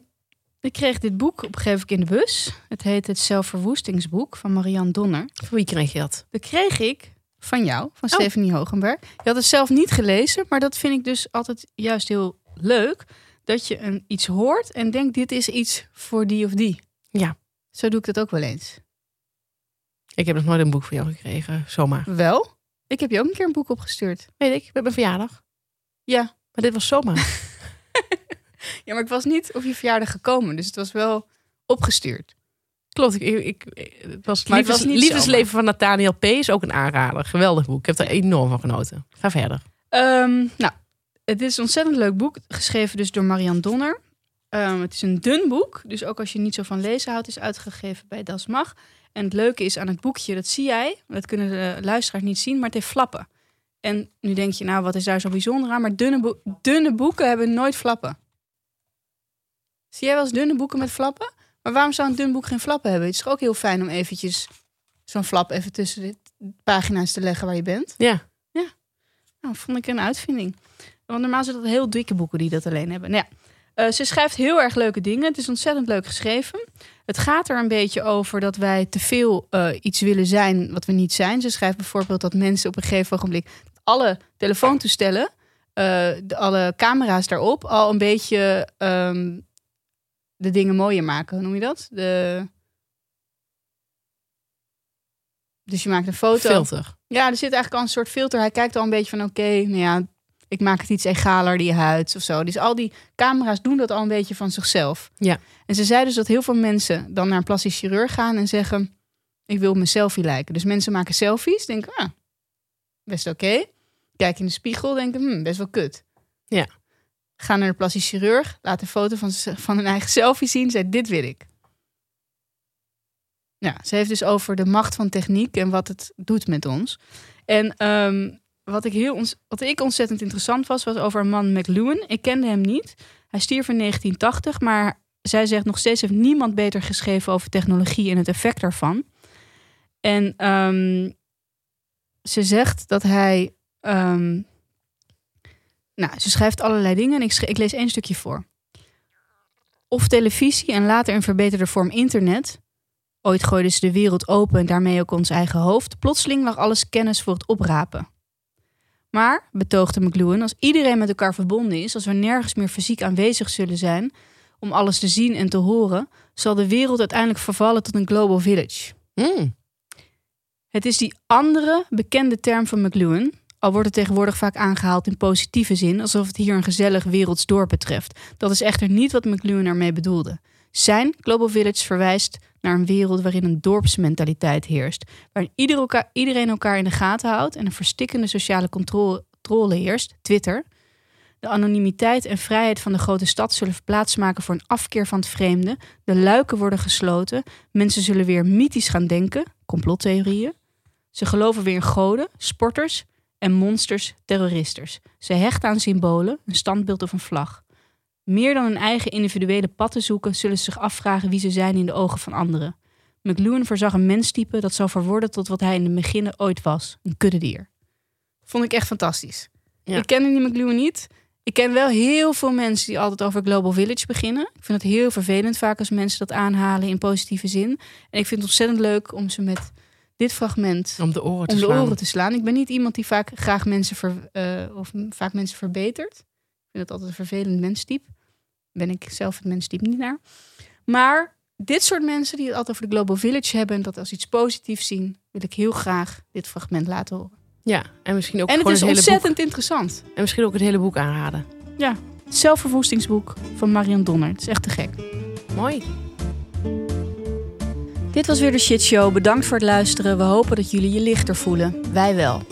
ik kreeg dit boek op een gegeven moment in de bus. Het heet Het Zelfverwoestingsboek van Marianne Donner. Voor wie kreeg je dat? Dat kreeg ik van jou, van Oh. Stephanie Hogenberg. Je had het zelf niet gelezen, maar dat vind ik dus altijd juist heel leuk. Dat je een, iets hoort en denkt, dit is iets voor die of die. Ja. Zo doe ik dat ook wel eens. Ik heb nog nooit een boek voor jou gekregen. Zomaar. Wel? Ik heb je ook een keer een boek opgestuurd. Weet ik, met mijn verjaardag. Ja. Maar dit was zomaar. Ja, maar ik was niet op je verjaardag gekomen, dus het was wel opgestuurd. Klopt. Ik, ik, het was, het liefdes, Liefdesleven van Nathaniel P. is ook een aanrader. Geweldig boek. Ik heb er enorm van genoten. Ga verder. Ehm, nou, het is een ontzettend leuk boek. Geschreven dus door Marianne Donner. Ehm, het is een dun boek. Dus ook als je niet zo van lezen houdt, is uitgegeven bij Das Mag. En het leuke is aan het boekje, dat zie jij. Dat kunnen de luisteraars niet zien, maar het heeft flappen. En nu denk je, nou, wat is daar zo bijzonder aan? Maar dunne, dunne boeken hebben nooit flappen. Zie jij wel eens dunne boeken met flappen? Maar waarom zou een dun boek geen flappen hebben? Het is toch ook heel fijn om eventjes zo'n flap even tussen de pagina's te leggen waar je bent. Ja. Nou, vond ik een uitvinding. Want normaal zijn dat heel dikke boeken die dat alleen hebben. Nou ja, eh, ze schrijft heel erg leuke dingen. Het is ontzettend leuk geschreven. Het gaat er een beetje over dat wij te veel eh, iets willen zijn wat we niet zijn. Ze schrijft bijvoorbeeld dat mensen op een gegeven ogenblik alle telefoontoestellen, eh, de, alle camera's daarop, al een beetje ehm, de dingen mooier maken. Hoe noem je dat? De... Dus je maakt een foto. Filter. Ja, er zit eigenlijk al een soort filter. Hij kijkt al een beetje van, oké, nou ja, ik maak het iets egaler, die huid of zo. Dus al die camera's doen dat al een beetje van zichzelf. Ja. En ze zei dus dat heel veel mensen dan naar een plastisch chirurg gaan en zeggen: Ik wil mijn selfie lijken. Dus mensen maken selfies, denken: ah, best oké. Kijk in de spiegel, denken: hm, best wel kut. Ja. Gaan naar de plastisch chirurg, laat een foto van, van hun eigen selfie zien, zei: Dit wil ik. Ja, ze heeft dus over de macht van techniek en wat het doet met ons. En ehm, wat, ik heel wat ik ontzettend interessant was, was over een man McLuhan. Ik kende hem niet. Hij stierf in 1980, maar zij zegt nog steeds heeft niemand beter geschreven over technologie en het effect daarvan. En ehm, ze zegt dat hij. ehm, nou, ze schrijft allerlei dingen en ik, ik lees één stukje voor. Of televisie en later in verbeterde vorm internet. Ooit gooiden ze de wereld open en daarmee ook ons eigen hoofd. Plotseling lag alles kennis voor het oprapen. Maar, betoogde McLuhan, als iedereen met elkaar verbonden is, als we nergens meer fysiek aanwezig zullen zijn om alles te zien en te horen, zal de wereld uiteindelijk vervallen tot een global village. Mm. Het is die andere bekende term van McLuhan, al wordt het tegenwoordig vaak aangehaald in positieve zin, alsof het hier een gezellig werelds dorp betreft. Dat is echter niet wat McLuhan ermee bedoelde. Zijn Global Village verwijst naar een wereld waarin een dorpsmentaliteit heerst, waarin iedereen elkaar in de gaten houdt en een verstikkende sociale controle heerst, Twitter. De anonimiteit en vrijheid van de grote stad zullen plaatsmaken voor een afkeer van het vreemde. De luiken worden gesloten. Mensen zullen weer mythisch gaan denken, complottheorieën. Ze geloven weer in goden, sporters en monsters, terroristers. Ze hechten aan symbolen, een standbeeld of een vlag. Meer dan hun eigen individuele pad te zoeken, zullen ze zich afvragen wie ze zijn in de ogen van anderen. McLuhan voorzag een menstype dat zal verworden tot wat hij in de beginnen ooit was: een kuddedier. Vond ik echt fantastisch. Ja. Ik ken die McLuhan niet. Ik ken wel heel veel mensen die altijd over Global Village beginnen. Ik vind het heel vervelend vaak als mensen dat aanhalen in positieve zin. En ik vind het ontzettend leuk om ze met dit fragment Om de oren te om de slaan. oren te slaan. Ik ben niet iemand die vaak graag mensen ver, eh, of vaak mensen verbetert. Ik vind het altijd een vervelend menstype. Ben ik zelf het menstype niet naar. Maar dit soort mensen die het altijd over de Global Village hebben en dat als iets positiefs zien, wil ik heel graag dit fragment laten horen. Ja, en misschien ook en het is het ontzettend interessant. En misschien ook het hele boek aanraden. Het zelfverwoestingsboek van Marian Donner. Het is echt te gek. Mooi. Dit was weer de Shit Show. Bedankt voor het luisteren. We hopen dat jullie je lichter voelen. Wij wel.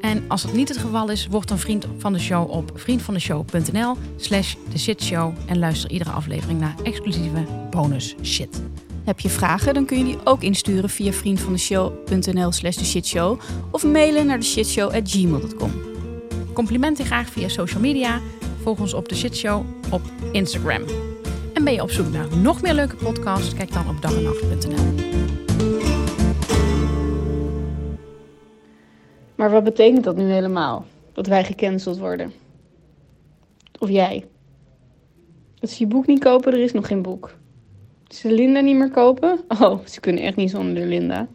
En als dat niet het geval is, word dan vriend van de show op vriendvandeshow.nl slash de shitshow en luister iedere aflevering naar exclusieve bonus shit. Heb je vragen, dan kun je die ook insturen via vriendvandeshow.nl slash de shitshow of mailen naar de shitshow@gmail.com. Complimenten graag via social media. Volg ons op de shitshow op Instagram. En ben je op zoek naar nog meer leuke podcasts? Kijk dan op dagenacht.nl. Maar wat betekent dat nu helemaal? Dat wij gecanceld worden? Of jij? Dat ze je boek niet kopen, er is nog geen boek. Ze Linda niet meer kopen? Oh, ze kunnen echt niet zonder de Linda.